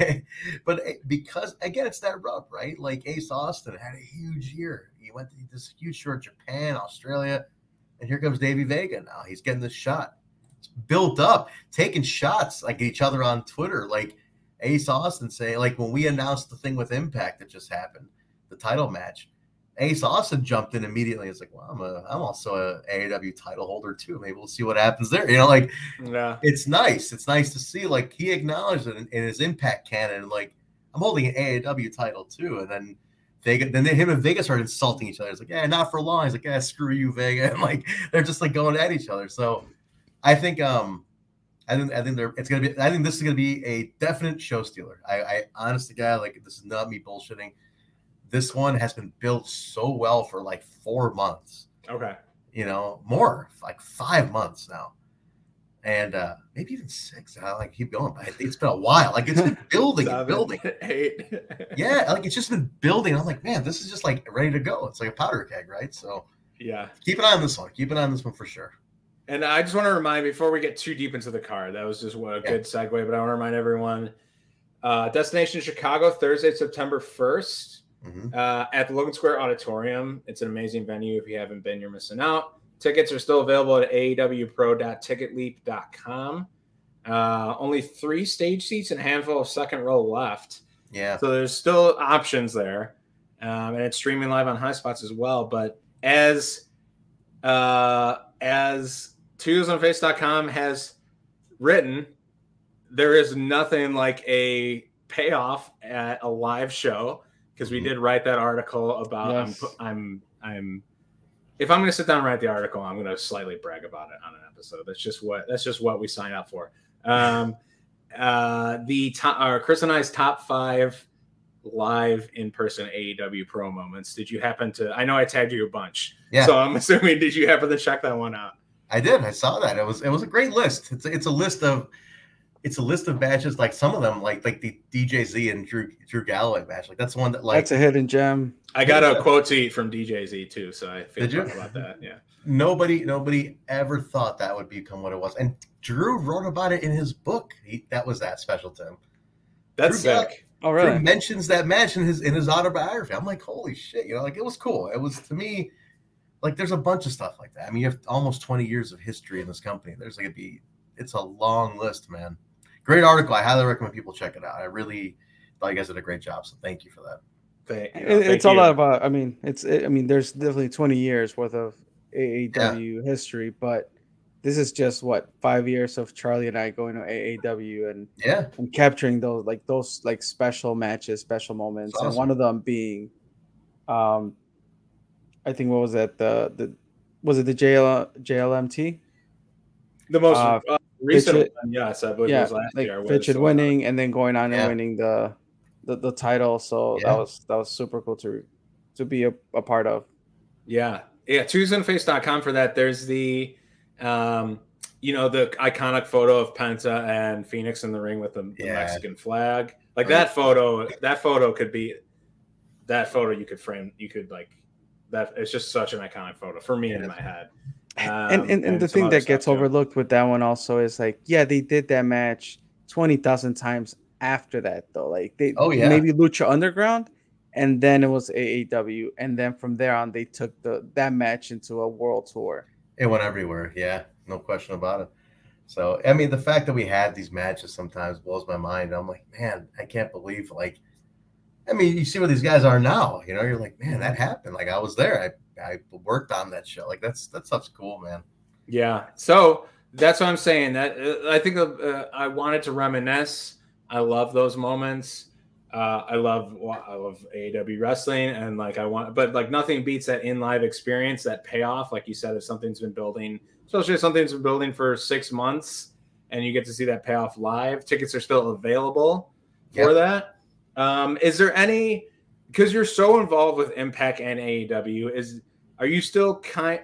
but eh, because again, it's that rub, right? Like Ace Austin had a huge year. He went to this huge tour, Japan, Australia, and here comes Davey Vega. Now he's getting this shot built up, taking shots like each other on Twitter, like Ace Austin say, like when we announced the thing with Impact that just happened, the title match. Ace Austin jumped in immediately. It's like, well, I'm a, I'm also a AAW title holder too. Maybe we'll see what happens there. You know, like, yeah, it's nice. It's nice to see. Like he acknowledged it in, in his Impact canon. Like I'm holding an AAW title too, and then Vega, then him and Vega started insulting each other. It's like, yeah, not for long. He's like, yeah, screw you, Vega. And like they're just like going at each other. So I think um I think I think they're it's gonna be I think this is gonna be a definite show stealer. I, I honest to God, like this is not me bullshitting. This one has been built so well for like four months. Okay. You know, more like five months now. And uh maybe even six. I like keep going, but I think it's been a while. Like it's been building Seven, building. Eight. yeah, like it's just been building. I'm like, man, this is just like ready to go. It's like a powder keg, right? So yeah. Keep an eye on this one. Keep an eye on this one for sure. And I just want to remind before we get too deep into the card, that was just what a yeah. good segue. But I want to remind everyone: uh, Destination Chicago, Thursday, September 1st mm-hmm. uh, at the Logan Square Auditorium. It's an amazing venue. If you haven't been, you're missing out. Tickets are still available at aawpro.ticketleap.com. Uh, only three stage seats and a handful of second row left. Yeah. So there's still options there, um, and it's streaming live on Highspots as well. But as uh, as TwoHeelsOnAface.com has written, there is nothing like a payoff at a live show because we mm-hmm. did write that article about yes. I'm, I'm I'm if I'm going to sit down and write the article, I'm going to slightly brag about it on an episode. That's just what that's just what we sign up for. Um, uh, the top, uh, Chris and I's top five live in person AAW pro moments. Did you happen to? I know I tagged you a bunch, Yeah. So I'm assuming did you happen to check that one out? I did. I saw that. It was it was a great list. It's a, it's a list of it's a list of matches. Like some of them, like like the DJZ and Drew Drew Galloway match. Like that's one that like That's a hidden gem. I got a Yeah. quote tweet from DJZ too, so I feel Did you? good about that. Yeah. nobody nobody ever thought that would become what it was. And Drew wrote about it in his book. He, that was that special to him. That's Drew Gall- sick. Oh, Drew mentions that match in his in his autobiography. I'm like, holy shit, you know, like it was cool. It was to me, like there's a bunch of stuff like that. I mean, you have almost 20 years of history in this company. There's like a be it's a long list, man. Great article. I highly recommend people check it out. I really thought you guys did a great job. So thank you for that. Thank, It- thank it's all you. about. I mean, it's. It, I mean, there's definitely 20 years worth of AAW history, but this is just what five years of Charlie and I going to AAW and, Yeah. and capturing those like those like special matches, special moments, That's and one of them being, um, I think what was that the the was it the JL JLMT? the most uh, uh, recent Fitchett- one. Yes, I believe it yeah, was last like year. was, Fitchett uh, winning and then going on Yeah. and winning the the, the title. So Yeah. that was that was super cool to to be a, a part of. Yeah. Yeah. TuesdayFace.com for that. There's the, um, you know, the iconic photo of Penta and Phoenix in the ring with the, the Yeah. Mexican flag. Like Right. that photo, that photo could be that photo you could frame, you could like that. It's just such an iconic photo for me in my head. and Um, and, and the thing that gets too. overlooked with that one also is like, yeah, they did that match twenty thousand times after that though. Like they Oh, yeah. maybe Lucha Underground, and then it was AAW, and then from there on they took the that match into a world tour. It went everywhere. Yeah, no question about it. So, I mean, the fact that we had these matches sometimes blows my mind. I'm like, man, I can't believe, like, I mean, you see where these guys are now. You know, you're like, man, that happened. Like, I was there. I I worked on that show. Like, that's that stuff's cool, man. Yeah. So that's what I'm saying. That uh, I think uh, I wanted to reminisce. I love those moments. Uh, I love I love AAW wrestling, and like I want, but like nothing beats that in live experience, that payoff. Like you said, if something's been building, especially if something's been building for six months, and you get to see that payoff live, tickets are still available for Yep. that. Um, is there any? Because you're so involved with Impact and AAW, is are you still kind?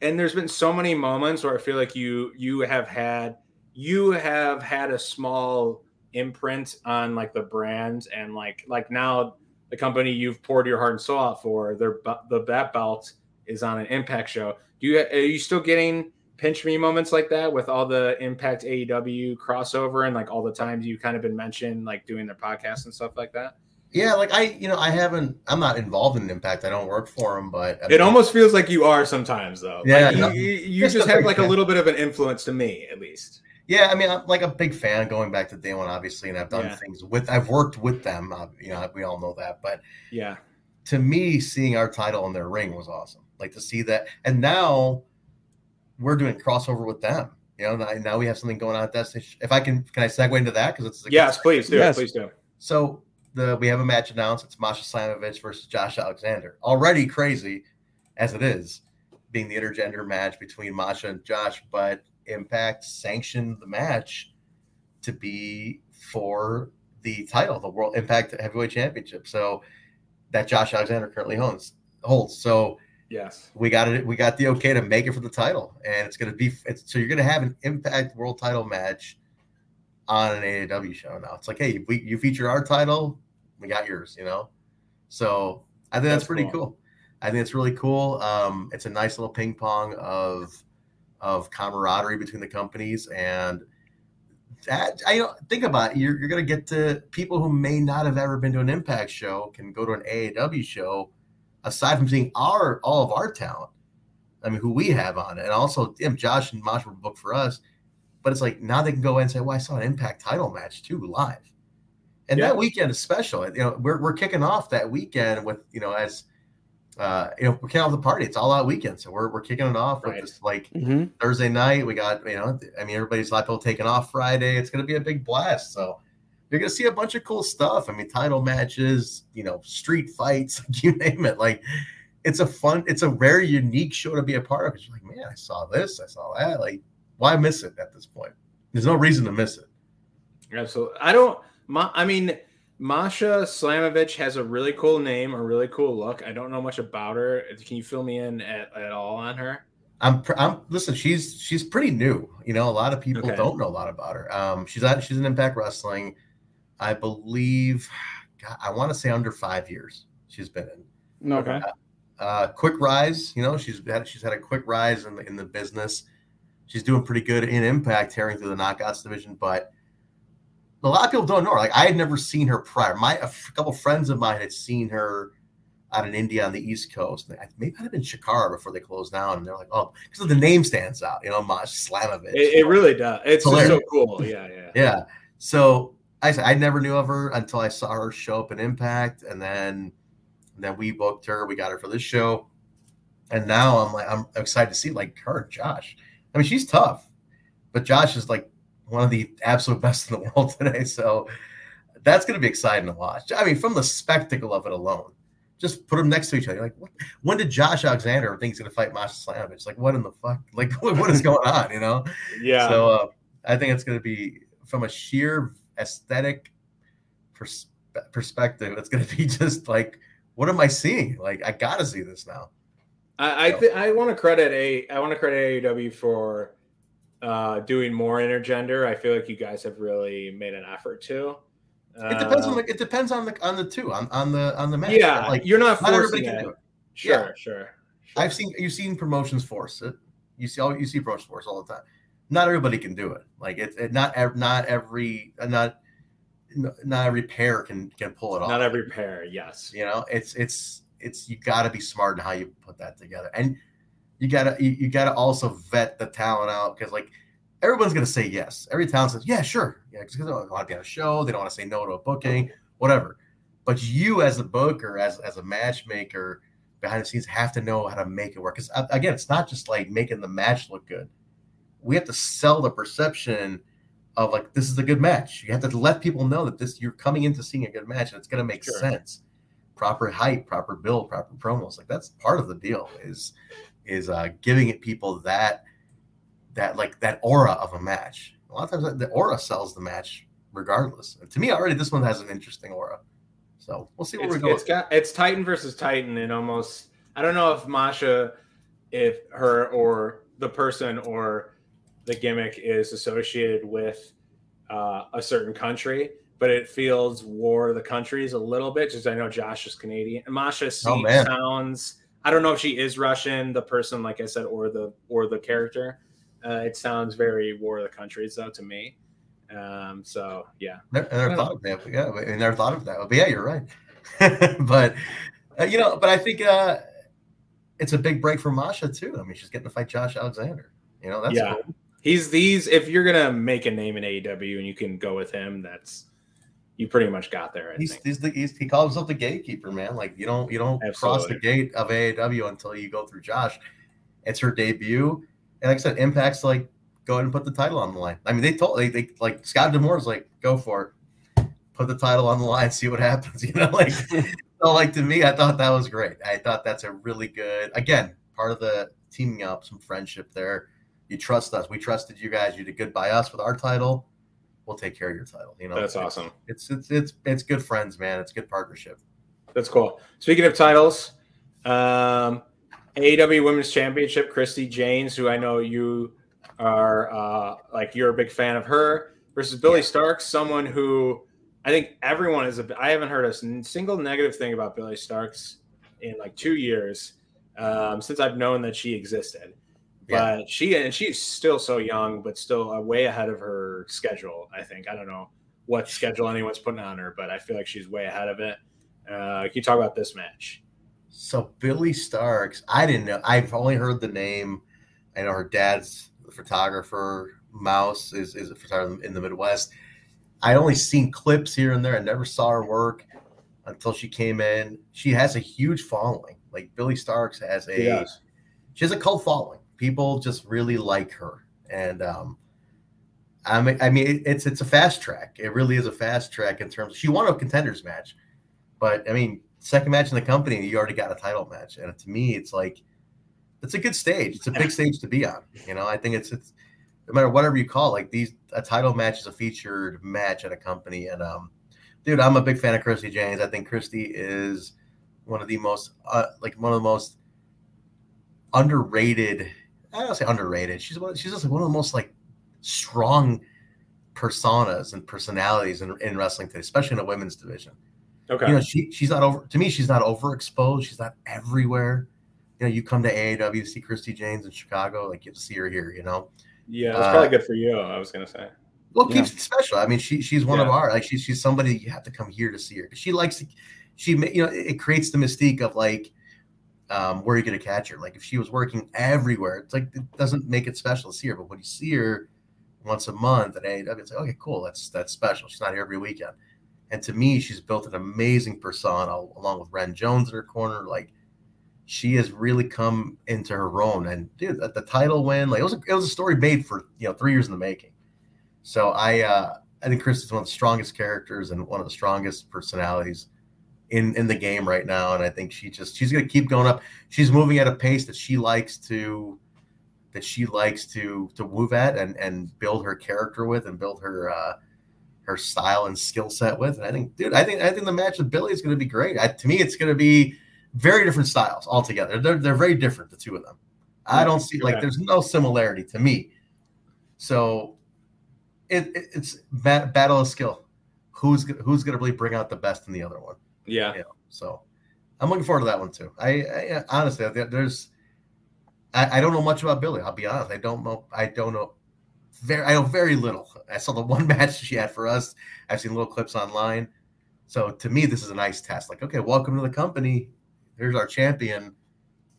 and there's been so many moments where I feel like you you have had you have had a small imprint on like the brand and like like now the company you've poured your heart and soul out for their the that belt is on an impact show. Do you are you still getting pinch me moments like that with all the impact AAW crossover and like all the times you kind of been mentioned like doing their podcast and stuff like that? Yeah, like I, you know, I haven't. I'm not involved in Impact. I don't work for them, but It almost feels like you are sometimes though. Yeah, Like, you, no. you, you Just just have like a little bit of an influence to me at least. Yeah, I mean, I'm like a big fan going back to day one, obviously, and I've done Yeah. things with. I've worked with them. Uh, you know, we all know that, but Yeah. to me, seeing our title in their ring was awesome. Like to see that, and now we're doing crossover with them. You know, now, now we have something going on at Destination. If I can, can I segue into that because it's a Yes, please do. Yes. Please do. So the we have a match announced. It's Masha Slamovich versus Josh Alexander. Already crazy as it is, being the intergender match between Masha and Josh, but Impact sanctioned the match to be for the title, the World Impact Heavyweight Championship. So that Josh Alexander currently holds. Holds. So Yes. we got it. We got the okay to make it for the title, and it's going to be. It's, so you're going to have an Impact World Title match on an AAW show now. It's like, hey, we you feature our title, we got yours. You know, so I think that's, That's pretty cool. cool. I think it's really cool. Um, it's a nice little ping pong of of camaraderie between the companies and that I you know think about it. You're, you're gonna get to people who may not have ever been to an Impact show can go to an AAW show. Aside from seeing our all of our talent, I mean, who we have on it, and also Tim, Josh and Mosh were booked for us. But it's like now they can go in and say, "Well, I saw an Impact title match too live," and Yeah. that weekend is special. You know, we're we're kicking off that weekend with you know as uh, you know we're kicking off the party. It's all out weekend, so we're we're kicking it off Right. with this like Mm-hmm. Thursday night. We got, you know, I mean, everybody's lipo taking off Friday. It's going to be a big blast. So you're going to see a bunch of cool stuff. I mean, title matches, you know, street fights, you name it. Like, it's a fun, it's a very unique show to be a part of. You're like, man, I saw this, I saw that. Like, why miss it at this point? There's no reason to miss it. Absolutely. I don't. My, I mean, Masha Slamovich has a really cool name, a really cool look. I don't know much about her. Can you fill me in at, at all on her? I'm, I'm listen. She's she's pretty new. You know, a lot of people Okay. don't know a lot about her. Um, she's at she's in Impact Wrestling, I believe. God, I want to say under five years she's been in. Okay. Uh, quick rise. You know, she's had she's had a quick rise in the in the business. She's doing pretty good in Impact, tearing through the knockouts division. But a lot of people don't know her. Like I had never seen her prior. My a f- couple friends of mine had seen her out in India on the East Coast. I- Maybe it had been Shikara before they closed down. And they're like, oh, because the name stands out. You know, Mash Slamovich. It, it really does. It's so cool. Yeah, yeah. Yeah. So I said I never knew of her until I saw her show up in Impact, and then and then we booked her. We got her for this show, and now I'm like I'm excited to see like her Josh. I mean, she's tough, but Josh is like one of the absolute best in the world today. So that's going to be exciting to watch. I mean, from the spectacle of it alone. Just put them next to each other. You're like, what? when did Josh Alexander think he's going to fight Masha Slamovich? Like, what in the fuck? Like, what, what is going on? You know? Yeah. So uh, I think it's going to be from a sheer aesthetic pers- perspective. It's going to be just like, what am I seeing? Like, I got to see this now. I I, th- I want to credit a I want to credit AAW for uh, doing more intergender. I feel like you guys have really made an effort to. It depends on Uh, the it depends on the on the two on on the on the match. yeah, like you're not not forcing everybody can it. do it. Sure, Yeah. sure, sure. I've seen you've seen promotions force it. You see all you see promotions force all the time. Not everybody can do it. Like it's it, not not every uh, not not every pair can can pull it off. Not every pair, yes. You know, it's it's it's you got to be smart in how you put that together, and you gotta you, you gotta also vet the talent out because like everyone's gonna say yes. Every talent says yeah, sure, yeah, because they don't want to be on a show, they don't want to say no to a booking, whatever. But you as a booker, as as a matchmaker behind the scenes, have to know how to make it work. Because again, it's not just like making the match look good. We have to sell the perception of like this is a good match. You have to let people know that this you're coming into seeing a good match and it's going to make Sure. sense. Proper hype, proper build, proper promos. Like that's part of the deal is is uh giving it people that that like that aura of a match. A lot of times the aura sells the match regardless. And to me already this one has an interesting aura. So we'll see where It's, we go. it's got it's Titan versus Titan, and almost I don't know if Masha, if her or the person or the gimmick is associated with uh, a certain country, but it feels War of the Countries a little bit. Just I know Josh is Canadian. Masha Oh, sounds. I don't know if she is Russian, the person, like I said, or the or the character. Uh, it sounds very War of the Countries though to me. Um, so yeah, Never, I never thought of that. Yeah, I never thought of that. But yeah, you're right. but uh, you know, but I think uh, it's a big break for Masha too. I mean, she's getting to fight Josh Alexander. You know, that's Yeah. cool. He's these. If you're gonna make a name in AAW and you can go with him, that's you pretty much got there. I He's, think. he's the he's, he calls himself the gatekeeper, man. Like you don't you don't cross the gate of AAW until you go through Josh. It's her debut, and like I said, Impact's like go ahead and put the title on the line. I mean, they told they, they like Scott D'Amore's like go for it, put the title on the line, see what happens. You know, like so like to me, I thought that was great. I thought that's a really good again part of the teaming up, some friendship there. You trust us. We trusted you guys. You did good by us with our title. We'll take care of your title. You know, That's It's- awesome. It's it's it's it's good friends, man. It's good partnership. That's cool. Speaking of titles, um, AAW Women's Championship, Christi Jaynes, who I know you are uh, like you're a big fan of her, versus Billie Yeah. Starkz, someone who I think everyone is. A, I haven't heard a single negative thing about Billie Starkz in like two years um, since I've known that she existed. Yeah. But she and she's still so young, but still uh, way ahead of her schedule. I think I don't know what schedule anyone's putting on her, but I feel like she's way ahead of it. Uh, can you talk about this match? So Billie Starkz, I didn't know. I've only heard the name. I know her dad's the photographer. Mouse is is a photographer in the Midwest. I only seen clips here and there. I never saw her work until she came in. She has a huge following. Like Billie Starkz has a Yes. she has a cult following. People just really like her, and um, I mean, I mean, it's it's a fast track. It really is a fast track in terms. Of, She won a contenders match, but I mean, second match in the company, you already got a title match, and to me, it's like it's a good stage. It's a big stage to be on. You know, I think it's it's no matter whatever you call it, like these a title match is a featured match at a company, and um, dude, I'm a big fan of Christi Jaynes. I think Christi is one of the most uh, like one of the most underrated. I don't say underrated. She's one, she's just like one of the most like strong personas and personalities in, in wrestling today, especially in a women's division. Okay. You know, she she's not over to me. She's not overexposed. She's not everywhere. You know, you come to AAW, see Christi Jaynes in Chicago, like you get to see her here. You know, yeah, it's probably uh, good for you. I was gonna say. Well, keeps it special. I mean, she she's one yeah. of our like she's she's somebody you have to come here to see her she likes she you know it creates the mystique of like um, where you going to catch her. Like if she was working everywhere, it's like it doesn't make it special to see her. But when you see her once a month at AAW, it's like okay, cool, that's that's special. She's not here every weekend. And to me, she's built an amazing persona along with Ren Jones in her corner. Like she has really come into her own. And dude, the, the title win, like it was a, it was a story made for you know three years in the making. So I uh, I think Chris is one of the strongest characters and one of the strongest personalities in in the game right now. And I think she just she's gonna keep going up. She's moving at a pace that she likes to that she likes to to move at and and build her character with and build her uh her style and skill set with. And I think, dude, I think I think the match with Billie is going to be great. I, to me, it's going to be very different styles altogether. They're they're very different, the two of them. I don't see like there's no similarity to me. So it, it it's bat, battle of skill. Who's who's going to really bring out the best in the other one? Yeah. You know, so I'm looking forward to that one too. I, I honestly, there's I, I don't know much about Billie. I'll be honest. I don't know. I don't know very I know very little. I saw the one match she had for us. I've seen little clips online. So to me, this is a nice test. Like, okay, welcome to the company. Here's our champion.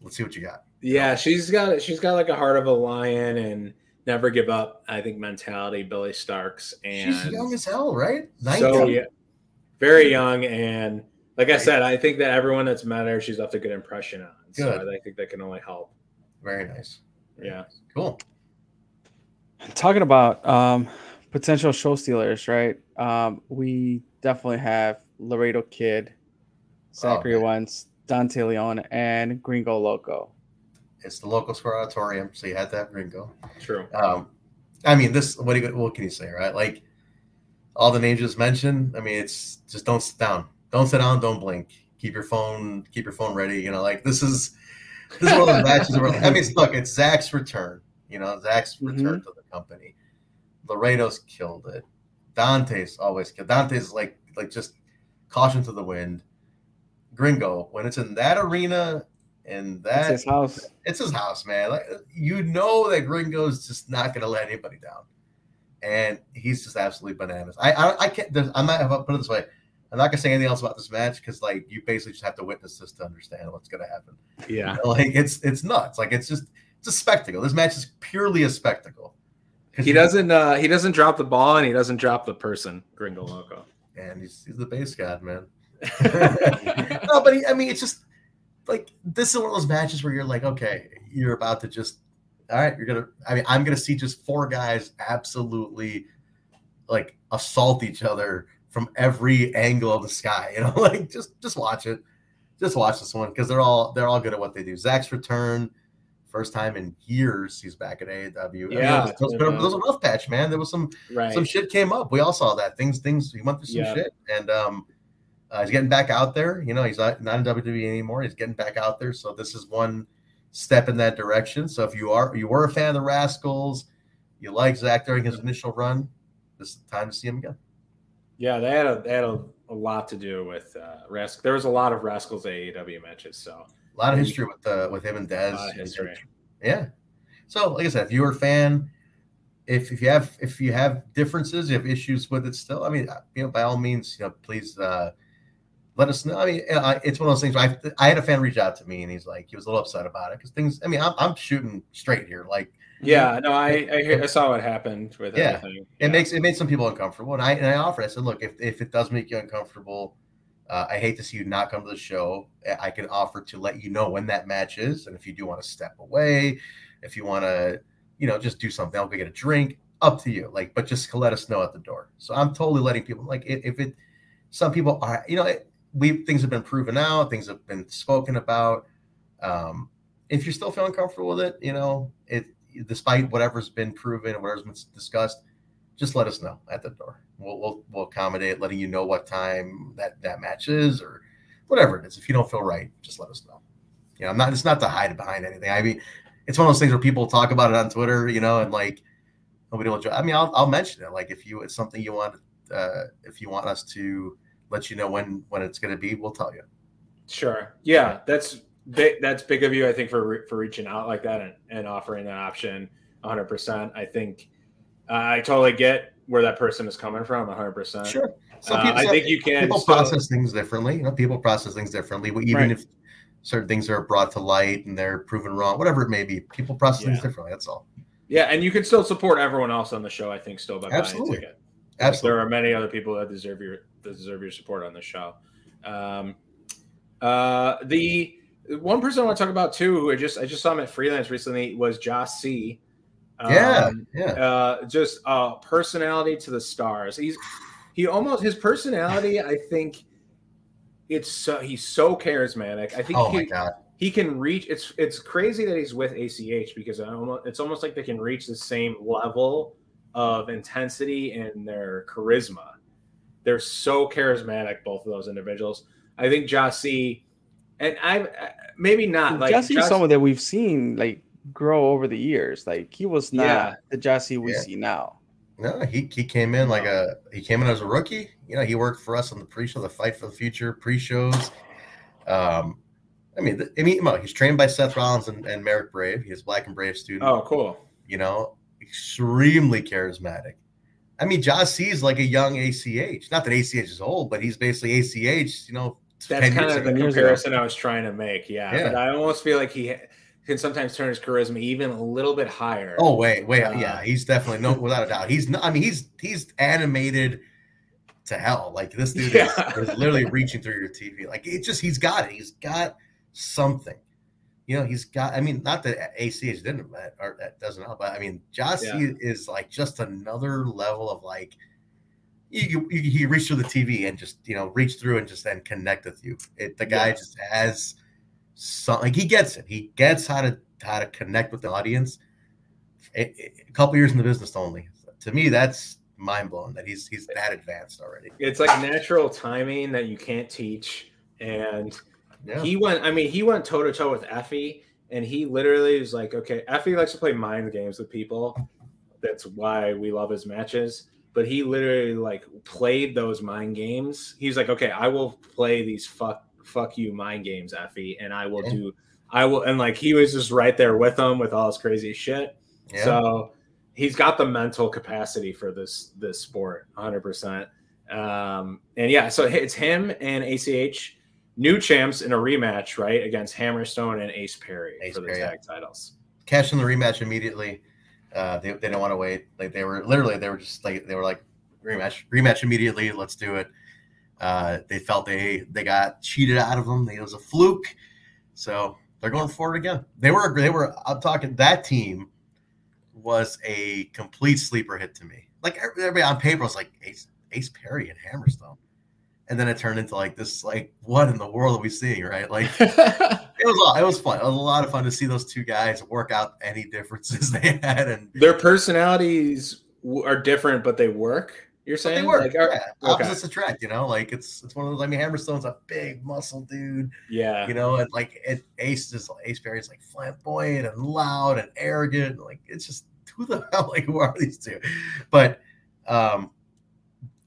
Let's see what you got. Yeah, she's got she's got like a heart of a lion and never give up. I think mentality. Billie Starkz and she's young as hell, right? 19. So yeah, very young and like I said, I think that everyone that's met her, she's left a good impression on. Good. So I think that can only help. Very nice. Yeah. Cool. Talking about um, potential show stealers, right? Um, we definitely have Laredo Kid, Zachary oh, Wentz, Dante Leon, and Gringo Loco. It's the Logan Square Auditorium, so you had that Gringo. True. Um, I mean, this. What do you, what can you say, right? Like all the names just mentioned. I mean, it's just don't sit down, don't sit down, don't blink. Keep your phone, keep your phone ready. You know, like this is this is one of those matches where I mean, look, it's Zach's return. You know, Zach's mm-hmm. return to the company. Laredo's killed it. Dante's always killed. Dante's like like just caution to the wind. Gringo, when it's in that arena and that it's his house, it's his house, man. Like you know that Gringo's just not gonna let anybody down, and he's just absolutely bananas. I I, I can't. I'm not. If I put it this way, I'm not gonna say anything else about this match because like you basically just have to witness this to understand what's gonna happen. Yeah, you know, like it's it's nuts. Like it's just it's a spectacle. This match is purely a spectacle. He doesn't uh he doesn't drop the ball and he doesn't drop the person, Gringo Loco. And he's, he's the base god, man. no, but he, I mean, it's just like this is one of those matches where you're like, okay, you're about to just, all right, you're gonna. I mean, I'm gonna see just four guys absolutely like assault each other from every angle of the sky. You know, like just just watch it, just watch this one because they're all they're all good at what they do. Zach's return, first time in years he's back at AAW. Yeah, I mean, was, was, was, a rough patch, man. There was some right. some shit came up. We all saw that things things he went through some yeah. shit, and um, uh, he's getting back out there. You know, he's not not in WWE anymore. He's getting back out there. So this is one step in that direction. So if you are you were a fan of the Rascalz, you like Zach during his initial run, this is the time to see him again. Yeah, they had a they had a, a lot to do with uh, Rascal. There was a lot of Rascalz AAW matches, so a lot of history with uh, with him and Dez. history. Yeah. So, like I said, if you're a fan, if, if you have if you have differences, you have issues with it still, I mean, uh, you know, by all means, you know, please uh, let us know. I mean, uh, it's one of those things. I I had a fan reach out to me, and he's like, he was a little upset about it because things. I mean, I'm, I'm shooting straight here, like. Yeah, no, I I, hear, I saw what happened with yeah. Everything. Yeah. It makes it made some people uncomfortable, and I and I offered. I said, look, if if it does make you uncomfortable, uh, I hate to see you not come to the show. I can offer to let you know when that match is, and if you do want to step away, if you want to, you know, just do something, I'll go get a drink. Up to you. Like, but just let us know at the door. So I'm totally letting people like if it. Some people are, you know, it, we things have been proven out, things have been spoken about. Um, if you're still feeling comfortable with it, you know, it despite whatever's been proven and whatever's been discussed, just let us know at the door. We'll we'll, we'll accommodate letting you know what time that that match is or whatever it is. If you don't feel right, just let us know. You know, I'm not. It's not to hide behind anything. I mean, it's one of those things where people talk about it on Twitter, you know, and like nobody will. I mean, I'll, I'll mention it. Like if you it's something you want, uh, if you want us to let you know when when it's going to be, we'll tell you. Sure. Yeah, that's big. That's big of you, I think, for for reaching out like that and, and offering that option. 100. percent I think uh, I totally get where that person is coming from. 100. percent Sure. So uh, I think you can. People still, process things differently. You know, people process things differently. Even right. if certain things are brought to light and they're proven wrong, whatever it may be, people process yeah. things differently. That's all. Yeah, and you can still support everyone else on the show. I think still by Absolutely. buying a ticket. Absolutely. There are many other people that deserve your that deserve your support on the show. Um, uh, the one person I want to talk about too, who I just I just saw him at freelance recently, was Jah-C. Um, yeah, yeah. Uh, just uh, personality to the stars. He's he almost his personality. I think it's so he's so charismatic. I think oh he, he can reach. It's it's crazy that he's with ACH because almost, it's almost like they can reach the same level of intensity and their charisma. They're so charismatic, both of those individuals. I think Jah-C, and I maybe not like Jah-C is someone that we've seen like grow over the years. Like he was not yeah. the Jah-C we yeah. see now. No, he, he came in like a he came in as a rookie. You know, he worked for us on the pre-show, the Fight for the Future pre-shows. Um, I mean, I mean, he's trained by Seth Rollins and, and Marek Brave. He's Black and Brave student. Oh, cool. You know, extremely charismatic. I mean, Jah-C is like a young ACH. Not that ACH is old, but he's basically ACH. You know, that's kind of the comparison I was trying to make. Yeah, yeah, but I almost feel like he can sometimes turn his charisma even a little bit higher. Oh wait, wait, uh, yeah, he's definitely no, without a doubt. He's not. I mean, he's he's animated to hell. Like this dude yeah. is, is, literally reaching through your TV. Like it just he's got it. He's got something. You know, he's got. I mean, not that ACH didn't or that doesn't help, but I mean, Jah-C yeah. is like just another level of like. You, you, you reach through the TV and just you know reach through and just then connect with you. It, the guy yeah. just has some like he gets it. He gets how to how to connect with the audience. A, a couple years in the business only. To me, that's mind blowing that he's he's that advanced already. It's like natural timing that you can't teach. And yeah. he went, I mean, he went toe to toe with EFFY, and he literally was like, okay, EFFY likes to play mind games with people. That's why we love his matches. But he literally like played those mind games. He's like, okay, I will play these fuck fuck you mind games, EFFY, and I will yeah. do I will and like he was just right there with them with all his crazy shit. Yeah. So he's got the mental capacity for this this sport 100%. Um and yeah, so it's him and ACH new champs in a rematch, right, against Hammerstone and Ace Perry Ace for the Perry, tag yeah. titles. Cash in the rematch immediately. Uh, they, they didn't want to wait. Like they were literally, they were just like they were like rematch, rematch immediately. Let's do it. Uh, they felt they they got cheated out of them. It was a fluke, so they're going forward again. They were they were. I'm talking that team was a complete sleeper hit to me. Like everybody on paper was like Ace Ace Perry and Hammerstone, and then it turned into like this. Like what in the world are we seeing? Right? Like it was it was fun. It was a lot of fun to see those two guys work out any differences they had, and their personalities are different, but they work you're saying they work. Like, yeah. Opposites attract. You know, like it's it's one of those. I mean, Hammerstone's a big muscle dude. Yeah. You know, and like it, Ace is Ace Perry's like flamboyant and loud and arrogant. Like it's just who the hell like who are these two? But um,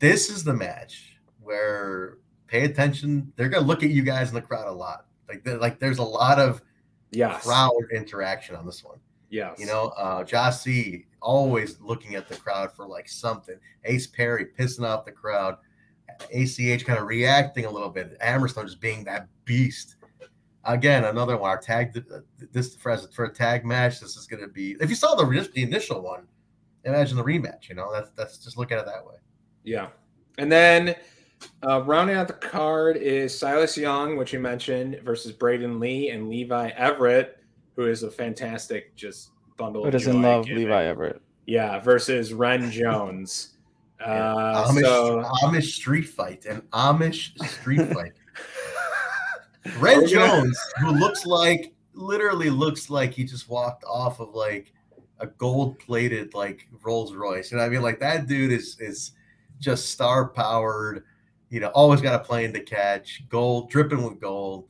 this is the match where pay attention. They're gonna look at you guys in the crowd a lot. Like like there's a lot of yeah crowd interaction on this one. Yeah. You know, uh Jah-C always looking at the crowd for like something. Ace Perry pissing off the crowd. ACH kind of reacting a little bit. Hammerstone just being that beast. Again, another one. Our tag this for for a tag match. This is going to be. If you saw the the initial one, imagine the rematch. You know, that's that's just look at it that way. Yeah, and then uh, rounding out the card is Silas Young, which you mentioned, versus Braden Lee and Levi Everett, who is a fantastic just bundle. Who doesn't love Levi Everett? Yeah, versus Ren Jones. Uh, Amish, so... Amish street fight, an Amish street fight. Ren Jones, who looks like literally looks like he just walked off of like a gold plated like Rolls Royce. You know, what I mean, like that dude is is just star powered. You know, always got a plane to catch, gold dripping with gold,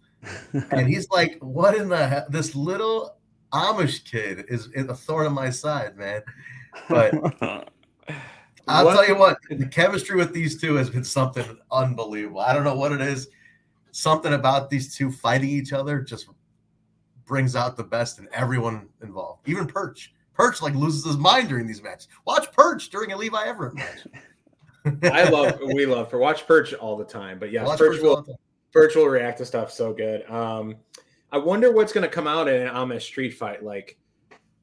and he's like, "What in the hell? This little Amish kid is, is a thorn in my side, man." But I'll What- tell you what, the chemistry with these two has been something unbelievable. I don't know what it is. Something about these two fighting each other just brings out the best in everyone involved. Even Perch. Perch like loses his mind during these matches. Watch Perch during a Levi Everett match. I love we love for watch Perch all the time, but yes, Watch Perch Perch will. Perch will react to stuff so good. Um, I wonder what's going to come out in an Amish street fight. Like,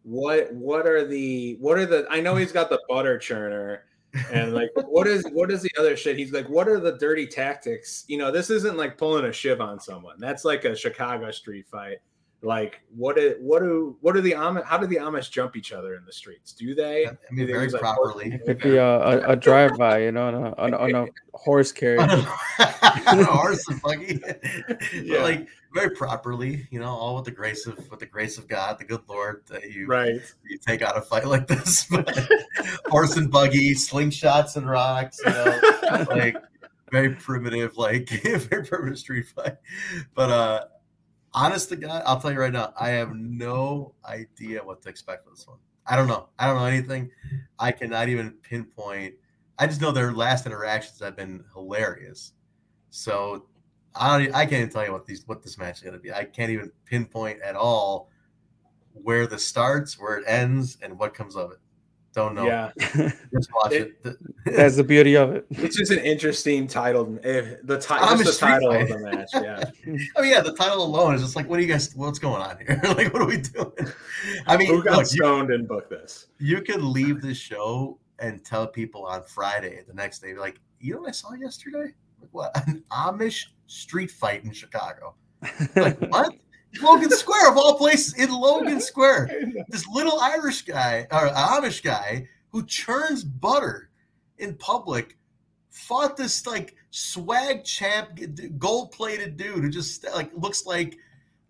what what are the what are the? I know he's got the butter churner, and like, what is what is the other shit? He's like, what are the dirty tactics? You know, this isn't like pulling a shiv on someone. That's like a Chicago street fight. Like, what is what do what do the Amish? How do the Amish jump each other in the streets? Do they? I do mean, they very use, like, properly. It could be a, a, a drive by, you know, on a, on on a horse carriage. Horse and buggy. But, Yeah. like very properly, you know, all with the grace of with the grace of God, the good Lord that you Right. you take out a fight like this. Horse and buggy, slingshots and rocks, you know, like very primitive, like very primitive street fight. But uh honest to God, I'll tell you right now, I have no idea what to expect for this one. I don't know. I don't know anything. I cannot even pinpoint. I just know their last interactions have been hilarious. So I I can't even tell you what these what this match is going to be. I can't even pinpoint at all where this starts, where it ends, and what comes of it. Don't know. Yeah. Just watch It- it. That's the beauty of it. It's just an interesting title. If the, ti- I'm just the title fight. of the match. Yeah. I mean, oh, yeah, the title alone is just like, what do you guys? What's going on here? like, what are we doing? I mean, Who got look, you, stoned and booked this? you could leave this show and tell people on Friday, the next day, like, you know what I saw yesterday? Like, what an Amish street fight in Chicago. Like what? Logan Square of all places in Logan Square. This little Irish guy or Amish guy who churns butter in public fought this like swag champ gold plated dude who just like looks like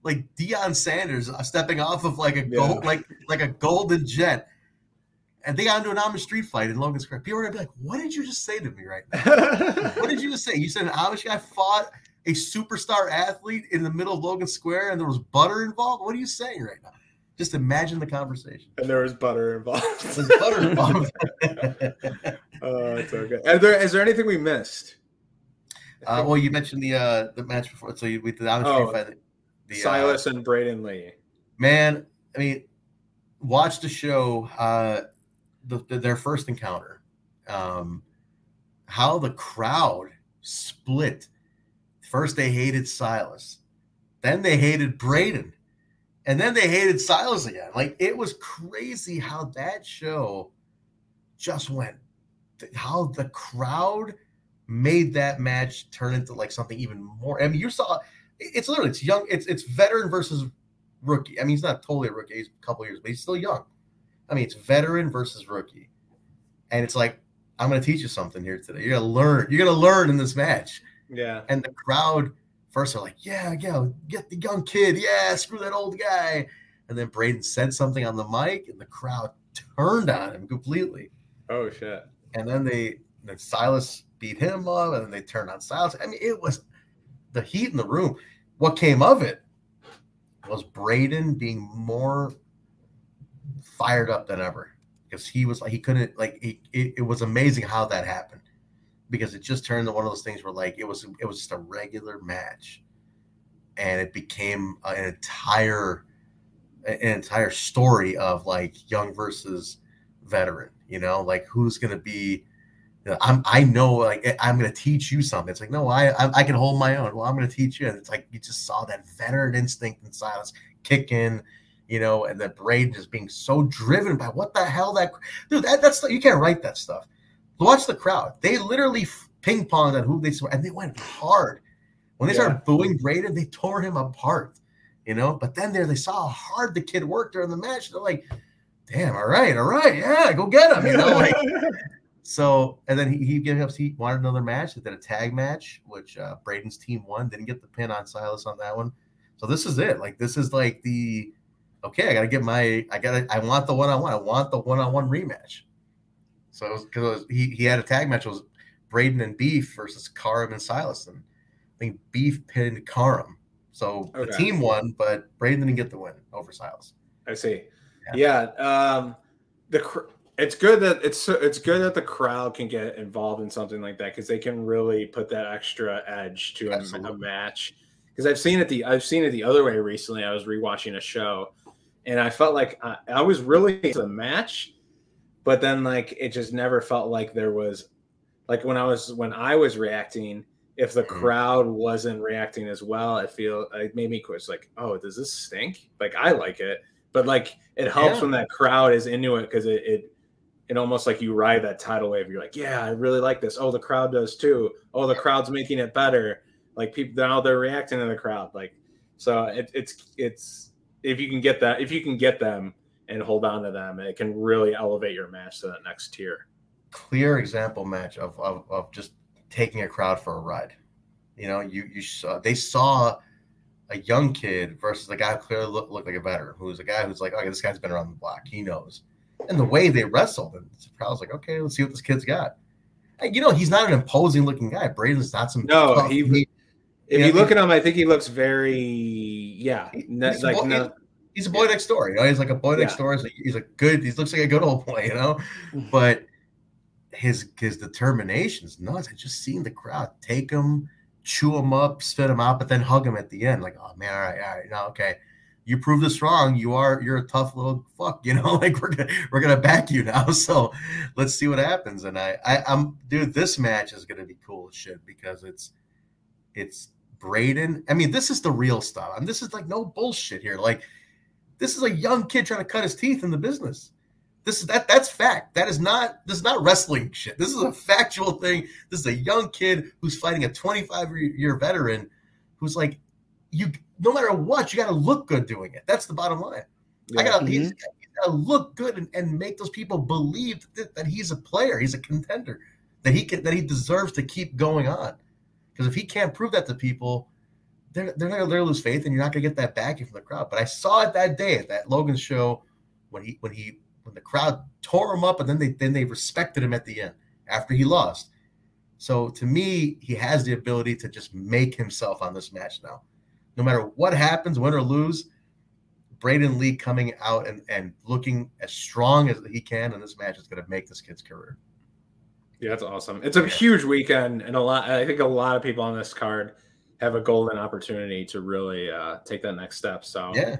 like Deion Sanders uh, stepping off of like a gold Yeah. like like a golden jet. And they got into an Amish street fight in Logan Square. People are gonna be like, "What did you just say to me right now?" What did you just say? You said an Amish guy fought a superstar athlete in the middle of Logan Square and there was butter involved? What are you saying right now? Just imagine the conversation. and there was butter involved. There's butter involved. oh, it's okay. Is there is there anything we missed? uh, well, you mentioned the uh, the match before. So you, we did the Oh, fight. The, uh, Silas and Braden Lee. man, I mean, watch the show. Uh, the, the, their first encounter. Um, how the crowd split. First, they hated Silas, then they hated Braden, and then they hated Silas again. Like it was crazy how that show just went. How the crowd made that match turn into like something even more. I mean, you saw it's literally it's young. It's it's veteran versus rookie. I mean, he's not totally a rookie. He's a couple years, but he's still young. I mean, it's veteran versus rookie, and it's like I'm going to teach you something here today. You're to learn. You're to learn in this match. Yeah. And the crowd first are like, "Yeah, yeah, get the young kid. Yeah, screw that old guy." And then Braden said something on the mic, and the crowd turned on him completely. Oh shit. And then they then Silas beat him up, and then they turned on Silas. I mean, it was the heat in the room. What came of it was Braden being more fired up than ever because he was like he couldn't like he, it, it was amazing how that happened because it just turned to one of those things where like it was it was just a regular match and it became an entire an entire story of like young versus veteran you know like who's gonna be you know, I'm I know like I'm gonna teach you something. It's like no, I, I I can hold my own. Well, I'm gonna teach you. And it's like you just saw that veteran instinct in Silas kick in, you know, and that Braden just being so driven by what the hell that dude that that's you can't write that stuff. Watch the crowd. They literally ping ponged on who they saw, and they went hard. When they Yeah. started booing Braden, they tore him apart, you know. But then there they saw how hard the kid worked during the match. They're like, damn, all right, all right, yeah, go get him, you know, like. So, and then he, he gave up. he wanted another match. They did a tag match, which uh, Braden's team won. Didn't get the pin on Silas on that one. So this is it. Like, this is like the okay, I got to get my, I got to, I want the one on one. I want the one on one rematch. So it was because he he had a tag match it was Braden and Beef versus Karam and Silas, and I think Beef pinned Karam. So okay. the team won, but Braden didn't get the win over Silas. I see. Yeah. yeah um, the it's good that it's it's good that the crowd can get involved in something like that because they can really put that extra edge to a, a match. Because I've seen it the I've seen it the other way recently. I was rewatching a show, and I felt like I, I was really into the match, but then like it just never felt like there was like when I was when I was reacting. If the mm-hmm. crowd wasn't reacting as well, I feel it made me question like, oh, does this stink? Like I like it, but like it helps yeah. when that crowd is into it because it, it it almost like you ride that tidal wave. You're like, yeah, I really like this. Oh, the crowd does too. Oh, the crowd's making it better. Like people now they're reacting to the crowd. Like so, it, it's it's if you can get that if you can get them and hold on to them, it can really elevate your match to that next tier. Clear example match of of, of just taking a crowd for a ride. You know, you you saw they saw a young kid versus a guy who clearly looked, looked like a veteran, who's a guy who's like, okay, this guy's been around the block. He knows and the way they wrestled. And I was like, okay, let's see what this kid's got. And, you know, he's not an imposing looking guy. Braden's not some. No, tough, he, he. If you, you look at him, I think he looks very, yeah, he's like a boy, no, he's a boy yeah. next door. You know, he's like a boy next yeah. door. He's, like, he's a good. He looks like a good old boy. You know, mm-hmm. but his his determination is nuts. I just seen the crowd take him, chew him up, spit him out, but then hug him at the end. Like, oh man, all right, all right, now okay you proved us wrong. You are you're a tough little fuck, you know. Like we're gonna we're gonna back you now. So let's see what happens. And I, I I'm dude, this match is gonna be cool as shit because it's it's Braden. I mean, this is the real stuff. I mean, this is like no bullshit here. Like this is a young kid trying to cut his teeth in the business. This is that that's fact. That is not this is not wrestling shit. This is a factual thing. This is a young kid who's fighting a 25 year veteran who's like you no matter what, you got to look good doing it. That's the bottom line. Yeah. I got to mm-hmm. he's, got to look good and, and, make those people believe that, that, he's a player, he's a contender, that he can, that he deserves to keep going on. Because if he can't prove that to people, they're they're going to lose faith, and you're not going to get that backing from the crowd. But I saw it that day at that Logan show when he when he when the crowd tore him up, and then they then they respected him at the end after he lost. So to me, he has the ability to just make himself on this match now no matter what happens, win or lose, Braden Lee coming out and, and looking as strong as he can in this match is going to make this kid's career. Yeah, that's awesome. It's a huge weekend, and a lot. I think a lot of people on this card have a golden opportunity to really uh, take that next step. So yeah,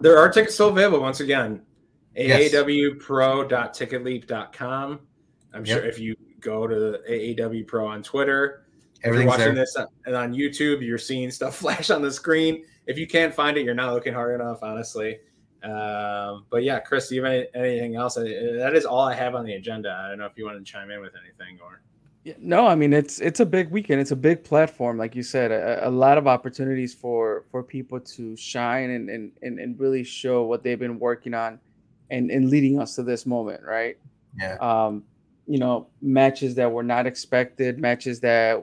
there are tickets still available. Once again, aawpro.ticketleap.com. I'm yep. sure if you go to AAW Pro on Twitter, if you're watching there. this and on YouTube, you're seeing stuff flash on the screen. If you can't find it, you're not looking hard enough, honestly. Um, but yeah, Chris, do you have any, anything else? That is all I have on the agenda. I don't know if you want to chime in with anything or. Yeah, no, I mean it's it's a big weekend. It's a big platform, like you said, a, a lot of opportunities for for people to shine and, and and and really show what they've been working on, and and leading us to this moment, right? Yeah. Um, you know, matches that were not expected, matches that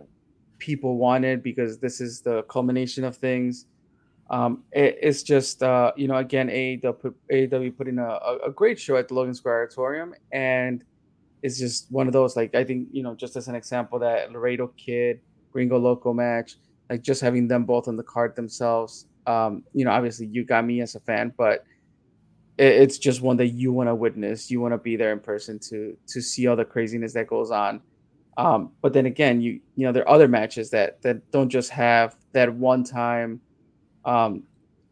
people wanted because this is the culmination of things. Um, it, it's just uh, you know again AAW, AAW putting a, a great show at the Logan Square Auditorium, and it's just one of those like I think you know just as an example that Laredo Kid Gringo Loco match, like just having them both on the card themselves. Um, you know, obviously you got me as a fan, but it, it's just one that you want to witness. You want to be there in person to to see all the craziness that goes on. Um, but then again, you you know there are other matches that that don't just have that one time, um,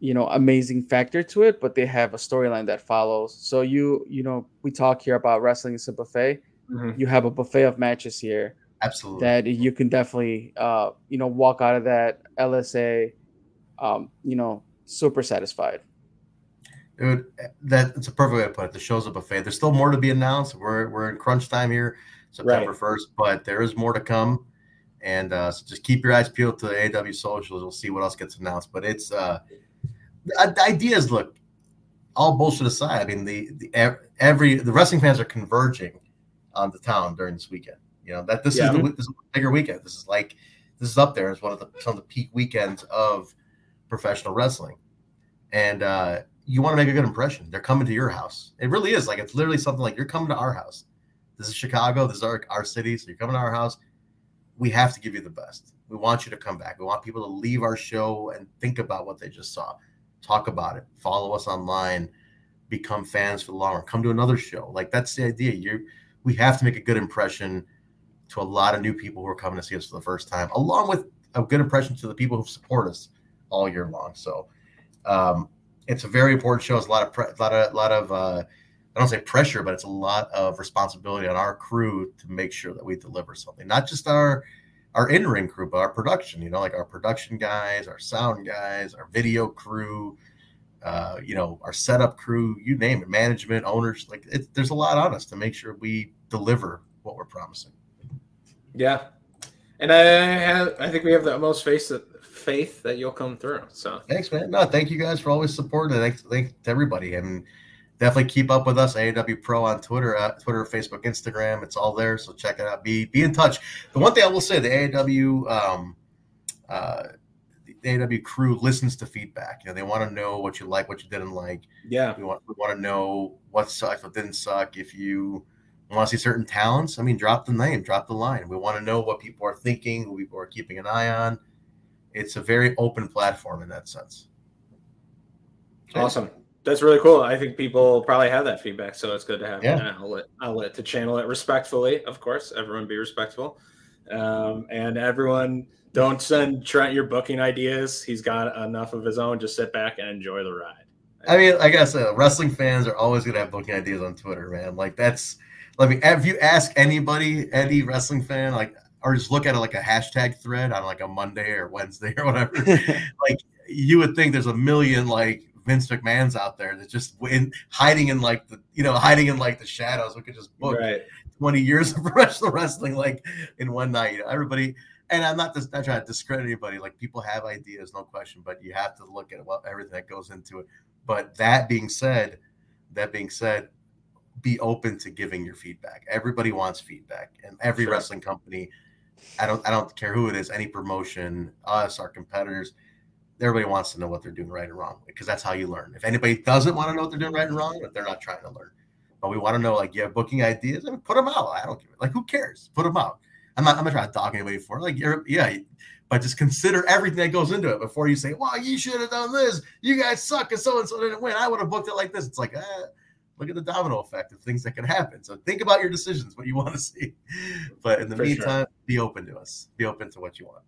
you know, amazing factor to it, but they have a storyline that follows. So you you know we talk here about wrestling as a buffet. Mm-hmm. You have a buffet of matches here. Absolutely. That you can definitely uh, you know walk out of that LSA, um, you know, super satisfied. Dude, that it's a perfect way to put it. The show's a buffet. There's still more to be announced. We're we're in crunch time here. September right. 1st, but there is more to come. And uh, so just keep your eyes peeled to the AAW socials. We'll see what else gets announced. But it's uh, ideas look all bullshit aside. I mean, the, the every the wrestling fans are converging on the town during this weekend. You know that this yeah. is the this is a bigger weekend. This is like this is up there as one of the some of the peak weekends of professional wrestling. And uh, you want to make a good impression. They're coming to your house. It really is like it's literally something like you're coming to our house. This is Chicago. This is our, our city. So you're coming to our house. We have to give you the best. We want you to come back. We want people to leave our show and think about what they just saw. Talk about it. Follow us online. Become fans for the long run. Come to another show. Like that's the idea. You we have to make a good impression to a lot of new people who are coming to see us for the first time, along with a good impression to the people who support us all year long. So um, it's a very important show. It's a lot of pre- a lot of a lot of uh, I don't say pressure, but it's a lot of responsibility on our crew to make sure that we deliver something. Not just our our in ring crew, but our production. You know, like our production guys, our sound guys, our video crew. Uh, you know, our setup crew, you name it, management, owners. Like, it, there's a lot on us to make sure we deliver what we're promising. Yeah, and I have, I think we have the most faith that faith that you'll come through. So thanks, man. No, thank you guys for always supporting. Thanks, thanks to everybody, and definitely keep up with us. AAW Pro on Twitter, uh, Twitter, Facebook, Instagram. It's all there, so check it out. Be be in touch. The one thing I will say, the AAW. Um, uh, the AAW crew listens to feedback. You know, they want to know what you like, what you didn't like. Yeah, we want we want to know what sucked, what didn't suck. If you want to see certain talents, I mean, drop the name, drop the line. We want to know what people are thinking, who people are keeping an eye on it's a very open platform in that sense. Awesome. That's really cool. I think people probably have that feedback, so it's good to have yeah. an outlet, outlet to channel it respectfully. Of course, everyone be respectful, um, and everyone don't send Trent your booking ideas. He's got enough of his own. Just sit back and enjoy the ride. I mean, like I said, wrestling fans are always going to have booking ideas on Twitter, man. Like that's. Let me. If you ask anybody, any wrestling fan, like or just look at it like a hashtag thread on like a Monday or Wednesday or whatever. like you would think there's a million like Vince McMahon's out there that's just in, hiding in like the you know hiding in like the shadows. We could just book right. 20 years of professional wrestling like in one night. Everybody, and I'm not just not trying to discredit anybody. Like people have ideas, no question, but you have to look at what everything that goes into it. But that being said, that being said, be open to giving your feedback. Everybody wants feedback, and every sure. wrestling company I don't I don't care who it is, any promotion, us, our competitors. Everybody wants to know what they're doing right and wrong because that's how you learn. If anybody doesn't want to know what they're doing right and wrong, if they're not trying to learn. But we want to know, like, you have booking ideas, I mean, put them out. I don't care. Like, who cares? Put them out. I'm not. I'm not trying to dog anybody for it. Like, you're, yeah, but just consider everything that goes into it before you say, "Well, you should have done this. You guys suck, and so and so didn't win. I would have booked it like this." It's like, eh, look at the domino effect of things that can happen. So think about your decisions, what you want to see. But in the For meantime, sure. be open to us. Be open to what you want.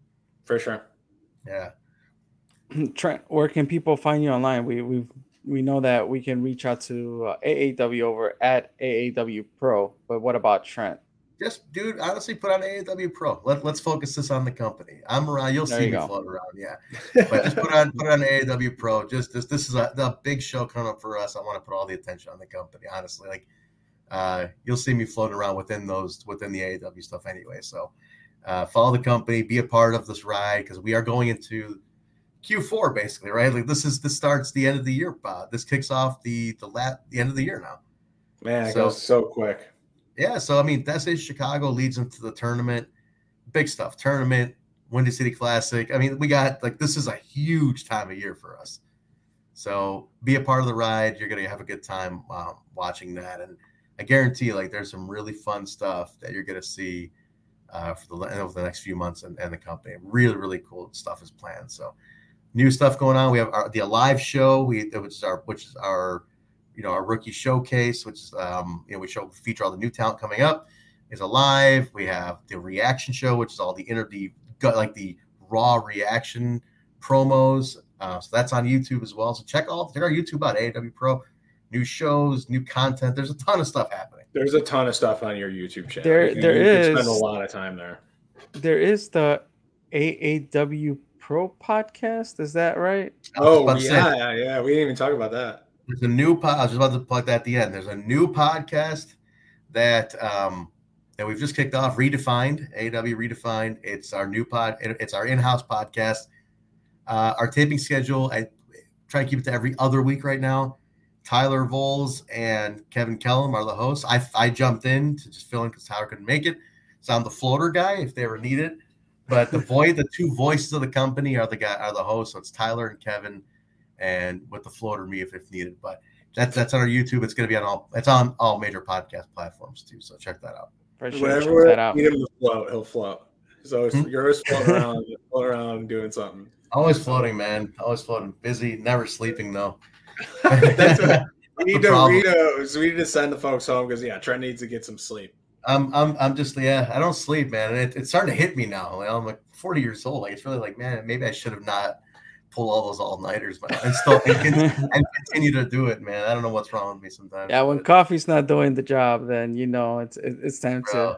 For sure. Yeah. Trent, where can people find you online? We we we know that we can reach out to uh, AAW over at AAW Pro, but what about Trent? just dude, honestly, put on AAW Pro. Let, let's focus this on the company. I'm around. You'll there see you me go. float around. Yeah, but just put on put on AAW Pro. Just this this is a the big show coming up for us. I want to put all the attention on the company. Honestly, like uh, you'll see me floating around within those within the AAW stuff anyway. So uh, follow the company, be a part of this ride because we are going into Q4 basically, right? Like this is this starts the end of the year. Uh, this kicks off the the lat the end of the year now. Man, it so, goes so quick yeah, so I mean, that's it. Chicago leads into the tournament. Big stuff. Tournament, Windy City Classic. I mean, we got like this is a huge time of year for us. So be a part of the ride. You're gonna have a good time um, watching that, and I guarantee, like, there's some really fun stuff that you're gonna see uh, for the over the next few months and, and the company. Really, really cool stuff is planned. So new stuff going on. We have our, the Alive show, we which is our which is our you know, our rookie showcase, which is, um, you know, we show feature all the new talent coming up, is alive. We have the reaction show, which is all the inner, the like the raw reaction promos. Uh, so that's on YouTube as well. So check all check our YouTube out, AAW Pro. New shows, new content. There's a ton of stuff happening. There's a ton of stuff on your YouTube channel. There, you, there you is, spend a lot of time there. There is the AAW Pro podcast. Is that right? Oh yeah, yeah, yeah. We didn't even talk about that. There's a new pod. I was just about to plug that at the end. There's a new podcast that um, that we've just kicked off. Redefined, AAW Redefined. It's our new pod. It's our in-house podcast. Uh, our taping schedule. I try to keep it to every other week right now. Tyler Voles and Kevin Kellum are the hosts. I, I jumped in to just fill in because Tyler couldn't make it. So I'm the floater guy if they ever need it. But the voice, the two voices of the company are the guy are the hosts. So it's Tyler and Kevin and with the floater me if, if needed. But that's that's on our YouTube. It's going to be on all. It's on all major podcast platforms too. So check that out. For sure, Whenever check that out. need him to float, he'll float. So hmm? you're always floating around, floating around, doing something. Always floating, man. Always floating. Busy, never sleeping though. that's what, we need to we need we need to send the folks home because yeah, Trent needs to get some sleep. I'm I'm I'm just yeah, I don't sleep, man. And it, it's starting to hit me now. Like, I'm like 40 years old. Like it's really like, man, maybe I should have not pulled all those all nighters, but and still and, and continue to do it, man. I don't know what's wrong with me sometimes. Yeah, when but, coffee's not doing the job, then you know it's it's time bro, to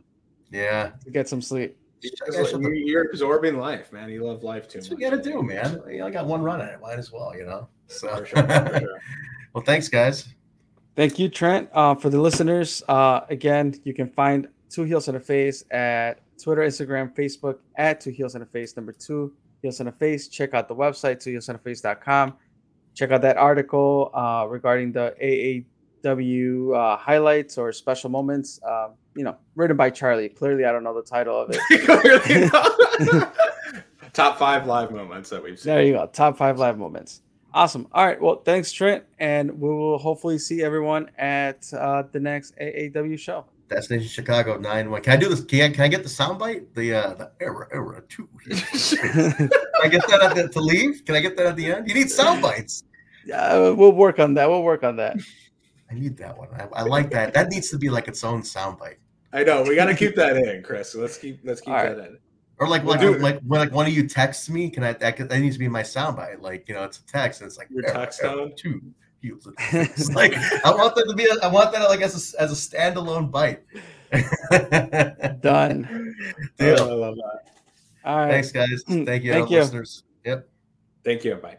yeah to get some sleep. You're absorbing life, man. You love life too. That's much. what you got to do, man. I got one run at it. Might as well, you know. So, for sure, for sure. well, thanks, guys. Thank you, Trent. Uh, for the listeners, uh, again, you can find Two Heels in a Face at Twitter, Instagram, Facebook at Two Heels in a Face. Number two Heels in a Face. Check out the website, twoheelsintheface.com. Check out that article uh, regarding the AAW uh, highlights or special moments. Uh, you know, written by Charlie. Clearly, I don't know the title of it. Top five live moments that we've seen. There you go. Top five live moments. Awesome. All right. Well, thanks, Trent, and we will hopefully see everyone at uh, the next AAW show. Destination Chicago nine one. Can I do this? Can I, can I get the soundbite? The uh, the era era two. can I get that at the, to leave? Can I get that at the end? You need sound bites. Yeah, we'll work on that. We'll work on that. I need that one. I, I like that. That needs to be like its own soundbite. I know. We got to keep that in, Chris. Let's keep let's keep All that right. in. Or like, we'll like, like, when like one of you texts me, can I? That, that needs to be my soundbite. Like, you know, it's a text, and it's like your text tone two. It's like I want that to be. A, I want that like as a, as a standalone bite. Done. Deal. Oh, I love that. All right. Thanks, guys. Mm, thank you, Thank uh, you. listeners. Yep. Thank you. Bye.